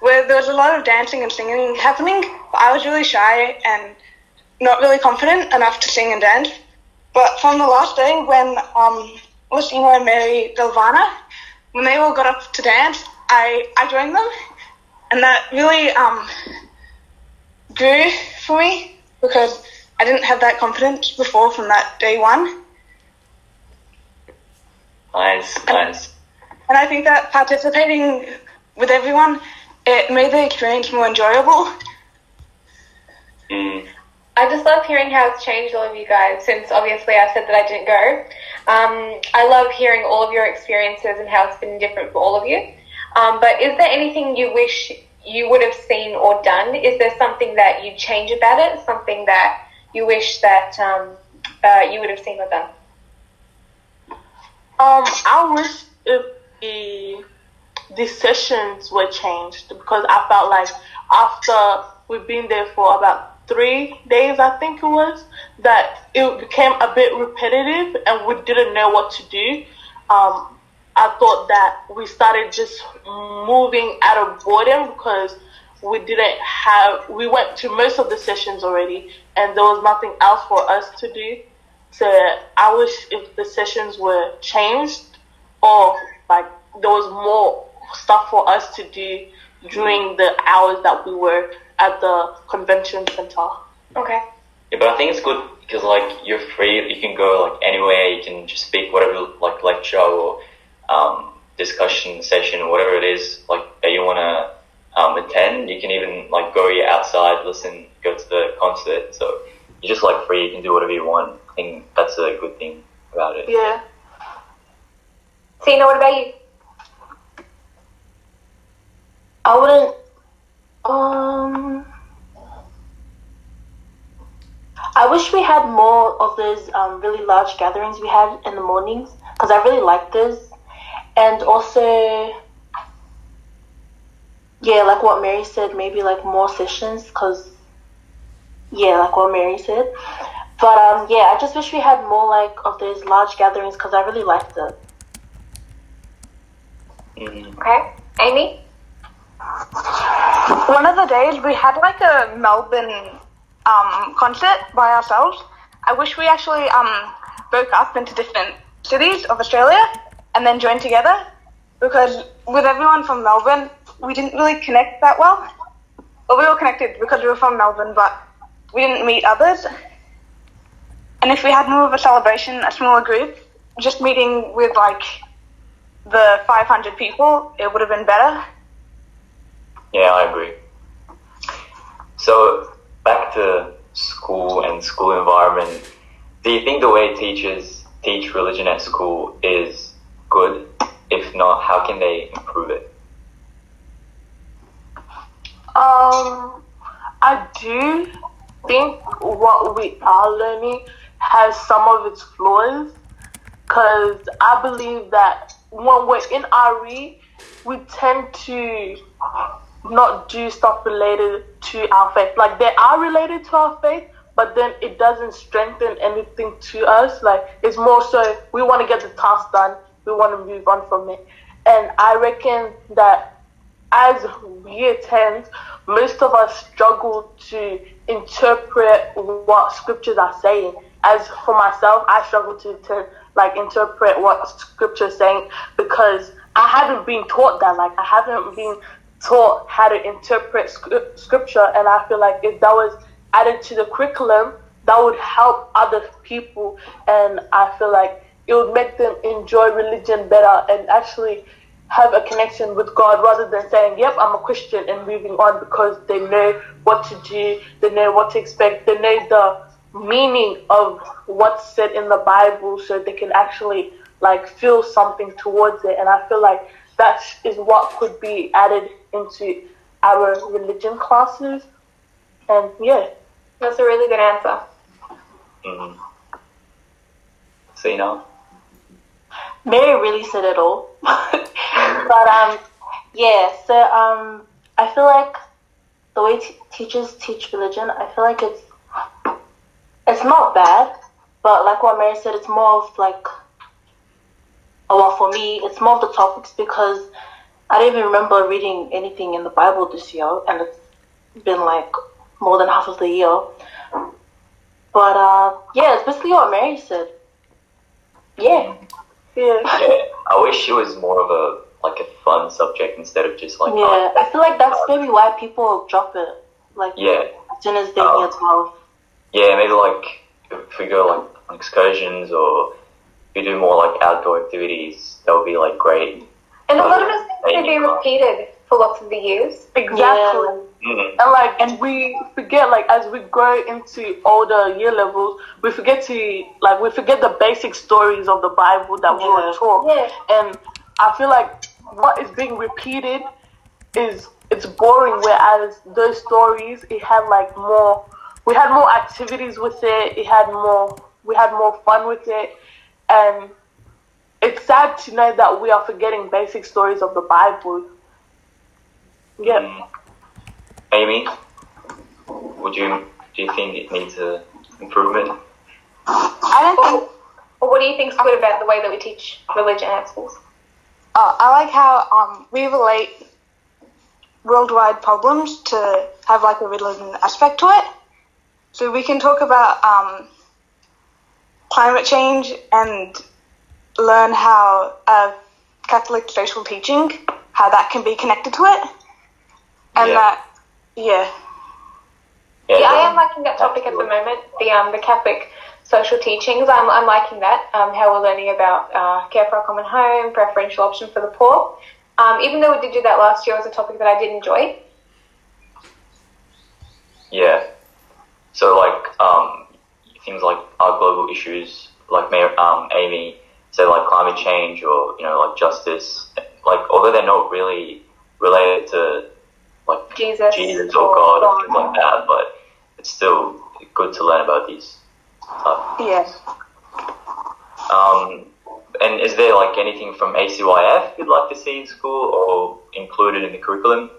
[SPEAKER 8] where there was a lot of dancing and singing happening. But I was really shy and not really confident enough to sing and dance. But from the last day, when um, Lucina and Mary Galvana, when they all got up to dance, I, I joined them, and that really um, grew for me because I didn't have that confidence before from that day one.
[SPEAKER 1] Nice, nice.
[SPEAKER 8] And I think that participating with everyone, it made the experience more enjoyable.
[SPEAKER 1] Mm.
[SPEAKER 2] I just love hearing how it's changed all of you guys since obviously I said that I didn't go. Um, I love hearing all of your experiences and how it's been different for all of you. Um, but is there anything you wish you would have seen or done? Is there something that you'd change about it? Something that you wish that um, uh, you would have seen or done?
[SPEAKER 6] Um, I wish if the sessions were changed because I felt like after we've been there for about three days, I think it was, that it became a bit repetitive and we didn't know what to do. Um, I thought that we started just moving out of boredom because we didn't have, we went to most of the sessions already and there was nothing else for us to do. So I wish if the sessions were changed or like there was more stuff for us to do during the hours that we were at the convention center.
[SPEAKER 2] Okay.
[SPEAKER 1] Yeah, but I think it's good because like you're free. You can go like anywhere. You can just speak whatever like lecture or um, discussion session or whatever it is like that you want to um, attend. You can even like go outside, listen, go to the concert. So you're just like free. You can do whatever you want. I think that's a good thing about it.
[SPEAKER 6] Yeah.
[SPEAKER 2] Sina, what about you?
[SPEAKER 7] I wouldn't. Um. I wish we had more of those um, really large gatherings we had in the mornings because I really like those. And also, yeah, like what Mary said, maybe like more sessions because, yeah, like what Mary said. But um, yeah, I just wish we had more like of those large gatherings because I really liked it.
[SPEAKER 1] Mm.
[SPEAKER 2] Okay. Amy?
[SPEAKER 8] One of the days we had like a Melbourne um, concert by ourselves. I wish we actually um, broke up into different cities of Australia and then joined together because with everyone from Melbourne, we didn't really connect that well. Well, we were connected because we were from Melbourne, but we didn't meet others. And if we had more of a celebration, a smaller group, just meeting with like the 500 people, it would have been better.
[SPEAKER 1] Yeah, I agree. So back to school and school environment. Do you think the way teachers teach religion at school is good? If not, how can they improve it?
[SPEAKER 6] Um, I do think what we are learning has some of its flaws because I believe that when we're in RE, we tend to not do stuff related to our faith. Like they are related to our faith, but then it doesn't strengthen anything to us. Like it's more so we want to get the task done, we want to move on from it. And I reckon that as we attend, most of us struggle to interpret what scriptures are saying. As for myself, I struggle to, to like interpret what scripture is saying because I haven't been taught that. Like I haven't been taught how to interpret scripture, and I feel like if that was added to the curriculum, that would help other people, and I feel like it would make them enjoy religion better and actually have a connection with God rather than saying, "Yep, I'm a Christian" and moving on because they know what to do, they know what to expect, they know the meaning of what's said in the Bible, so they can actually like feel something towards it. And I feel like that is what could be added into our religion classes. And yeah,
[SPEAKER 2] That's a really good answer.
[SPEAKER 1] Mm-hmm. So you know,
[SPEAKER 7] Mary really said it all. but um, yeah. So um, I feel like the way t- teachers teach religion, I feel like it's it's not bad, but like what Mary said, it's more of like, oh, well, for me, it's more of the topics because I don't even remember reading anything in the Bible this year, and it's been like more than half of the year. But uh, yeah, it's basically what Mary said. Yeah.
[SPEAKER 6] yeah.
[SPEAKER 1] yeah, I wish it was more of a like a fun subject instead of just like
[SPEAKER 7] Yeah, I feel like that's maybe why people drop it. Like
[SPEAKER 1] yeah,
[SPEAKER 7] as soon as they
[SPEAKER 1] Oh.
[SPEAKER 7] get twelve.
[SPEAKER 1] Yeah, maybe like if we go like on excursions or if we do more like outdoor activities, that would be like great.
[SPEAKER 2] And a lot of us think to be repeated for lots of the years.
[SPEAKER 6] Exactly.
[SPEAKER 1] Mm-hmm.
[SPEAKER 6] And like, and we forget, like, as we grow into older year levels, we forget to, like, we forget the basic stories of the Bible that we were taught.
[SPEAKER 2] Yeah.
[SPEAKER 6] And I feel like what is being repeated is it's boring. Whereas those stories, it had like more. We had more activities with it. It had more. We had more fun with it, and it's sad to know that we are forgetting basic stories of the Bible. Yeah.
[SPEAKER 1] Mm. Amy, would you do you think it needs a improvement?
[SPEAKER 8] I don't think.
[SPEAKER 2] Or what do you think's good about the way that we teach religion at schools?
[SPEAKER 8] Uh, I like how um, we relate worldwide problems to have like a religion aspect to it. So we can talk about um, climate change and learn how uh, Catholic social teaching, how that can be connected to it, and
[SPEAKER 1] Yeah.
[SPEAKER 8] that, yeah,
[SPEAKER 2] Yeah, I am liking that topic at the moment. The um the Catholic social teachings. I'm I'm liking that. Um, how we're learning about uh, care for a common home, preferential option for the poor. Um, even though we did do that last year, it was a topic that I did enjoy.
[SPEAKER 1] Yeah. So like um, things like our global issues, like Mary, um, Amy said, like climate change or you know like justice, like although they're not really related to like
[SPEAKER 2] Jesus,
[SPEAKER 1] Jesus or God or things like that, but it's still good to learn about these stuff.
[SPEAKER 4] Yes.
[SPEAKER 1] Um, and is there like anything from ACYF you'd like to see in school or included in the curriculum?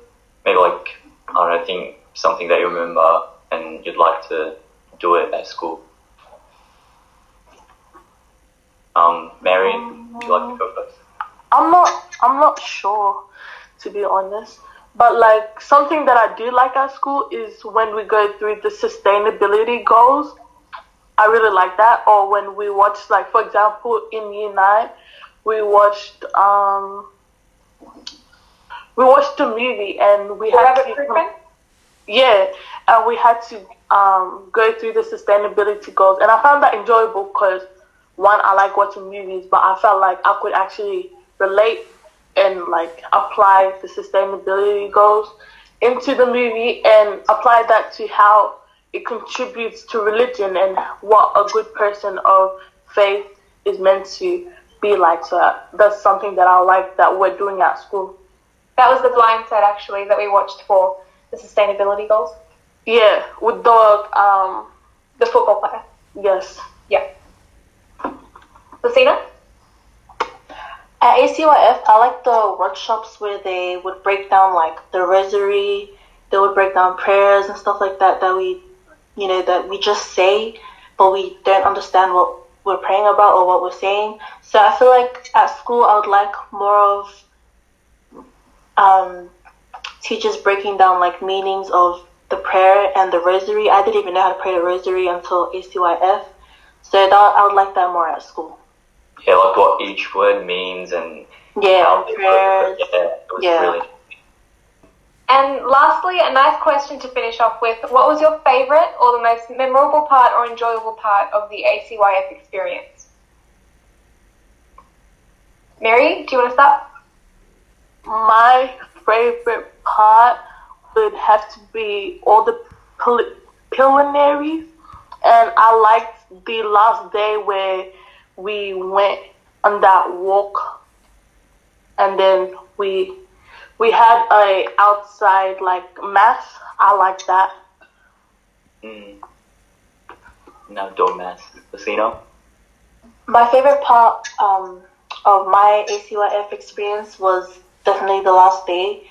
[SPEAKER 1] Maybe like I don't know, think something that you remember and you'd like to do it at school. Um, Mary, would you like to go first?
[SPEAKER 6] I'm not I'm not sure to be honest. But like something that I do like at school is when we go through the sustainability goals. I really like that. Or when we watch like for example in year nine we watched um we watched a movie and we had
[SPEAKER 2] Rabbit
[SPEAKER 6] to
[SPEAKER 2] Freakman?
[SPEAKER 6] Yeah, and we had to um, go through the sustainability goals, and I found that enjoyable because one, I like watching movies, but I felt like I could actually relate and like apply the sustainability goals into the movie and apply that to how it contributes to religion and what a good person of faith is meant to be like. So that's something that I like that we're doing at school.
[SPEAKER 2] That was the blind side actually that we watched for the sustainability goals.
[SPEAKER 6] Yeah, with the um,
[SPEAKER 2] The football player.
[SPEAKER 6] yes.
[SPEAKER 2] Yeah. Lucina?
[SPEAKER 7] At ACYF, I like the workshops where they would break down like the rosary, they would break down prayers and stuff like that that we, you know, that we just say, but we don't understand what we're praying about or what we're saying. So I feel like at school I would like more of um, teachers breaking down like meanings of the prayer and the rosary. I didn't even know how to pray the rosary until ACYF. So that, I would like that more at school.
[SPEAKER 1] Yeah, like what each word means and
[SPEAKER 7] Yeah,
[SPEAKER 1] how they
[SPEAKER 7] prayers.
[SPEAKER 1] yeah, it was
[SPEAKER 7] Yeah.
[SPEAKER 1] really
[SPEAKER 2] And lastly, a nice question to finish off with. What was your favourite or the most memorable part or enjoyable part of the ACYF experience? Mary, do you want to start?
[SPEAKER 6] My favorite part would have to be all the pil- preliminaries, and I liked the last day where we went on that walk, and then we we had a outside like math. I like that.
[SPEAKER 1] mm, an outdoor mass. Casino?
[SPEAKER 7] My favorite part um, of my ACYF experience was definitely the last day.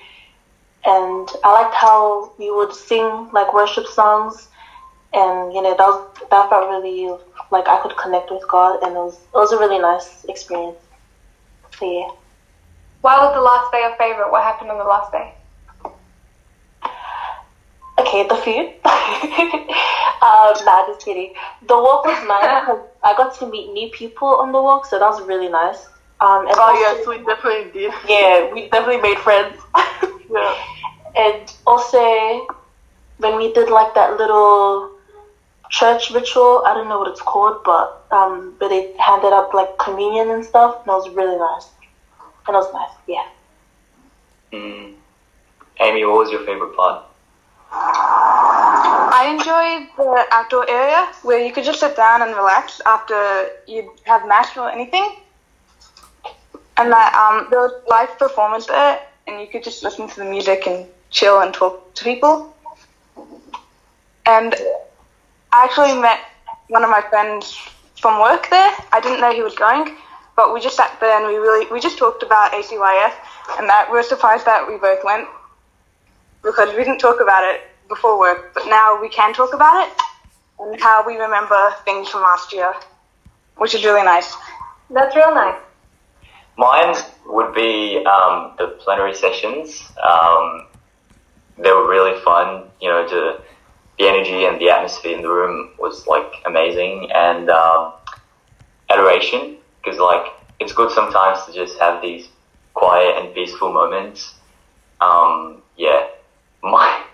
[SPEAKER 7] And I liked how we would sing like worship songs. And, you know, that, was, that felt really like I could connect with God. And it was, it was a really nice experience. So, yeah.
[SPEAKER 2] Why was the last day your favourite? What happened on the last day?
[SPEAKER 7] Okay, the food. um, nah, just kidding. The walk was nice I got to meet new people on the walk, so that was really nice. Um, and
[SPEAKER 6] Oh yes, we definitely did.
[SPEAKER 7] yeah, we definitely made friends.
[SPEAKER 6] Yeah.
[SPEAKER 7] and also, when we did like that little church ritual, I don't know what it's called, but um, but they handed up like communion and stuff, and it was really nice. And it was nice, yeah.
[SPEAKER 1] Mm. Amy, what was your favorite part?
[SPEAKER 8] I enjoyed the outdoor area where you could just sit down and relax after you'd have mass or anything. And that um, there was live performance there, and you could just listen to the music and chill and talk to people. And I actually met one of my friends from work there. I didn't know he was going, but we just sat there and we really we just talked about ACYF, and that we were surprised that we both went because we didn't talk about it before work, but now we can talk about it and how we remember things from last year, which is really nice.
[SPEAKER 2] That's real nice.
[SPEAKER 1] Mine would be um, the plenary sessions. Um, they were really fun. You know, to, the energy and the atmosphere in the room was like amazing, and um, adoration because like it's good sometimes to just have these quiet and peaceful moments. Um, yeah, my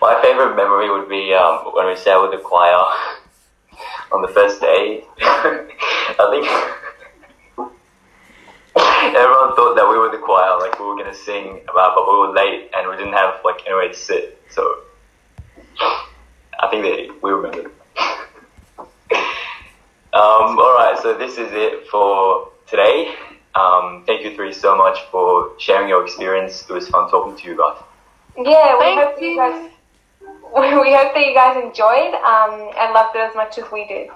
[SPEAKER 1] my favorite memory would be um, when we sat with the choir on the first day. I think. Everyone thought that we were the choir, like we were gonna sing about, but we were late and we didn't have like anywhere to sit. So I think that we remember. um, all right, so this is it for today. Um, thank you three so much for sharing your experience. It was fun talking to you guys.
[SPEAKER 2] Yeah, we
[SPEAKER 6] Thank
[SPEAKER 2] hope that you
[SPEAKER 6] you.
[SPEAKER 2] guys. We hope that you guys enjoyed um, and loved it as much as we did.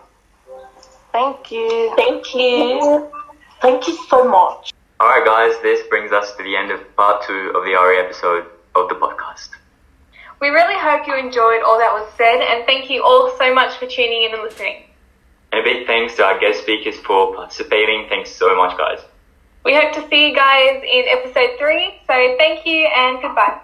[SPEAKER 6] Thank you.
[SPEAKER 7] Thank you. Thank you so much.
[SPEAKER 1] Alright guys, this brings us to the end of part two of the RE episode of the podcast.
[SPEAKER 2] We really hope you enjoyed all that was said, and thank you all so much for tuning in and listening.
[SPEAKER 1] And a big thanks to our guest speakers for participating. Thanks so much guys.
[SPEAKER 2] We hope to see you guys in episode three, so thank you and goodbye.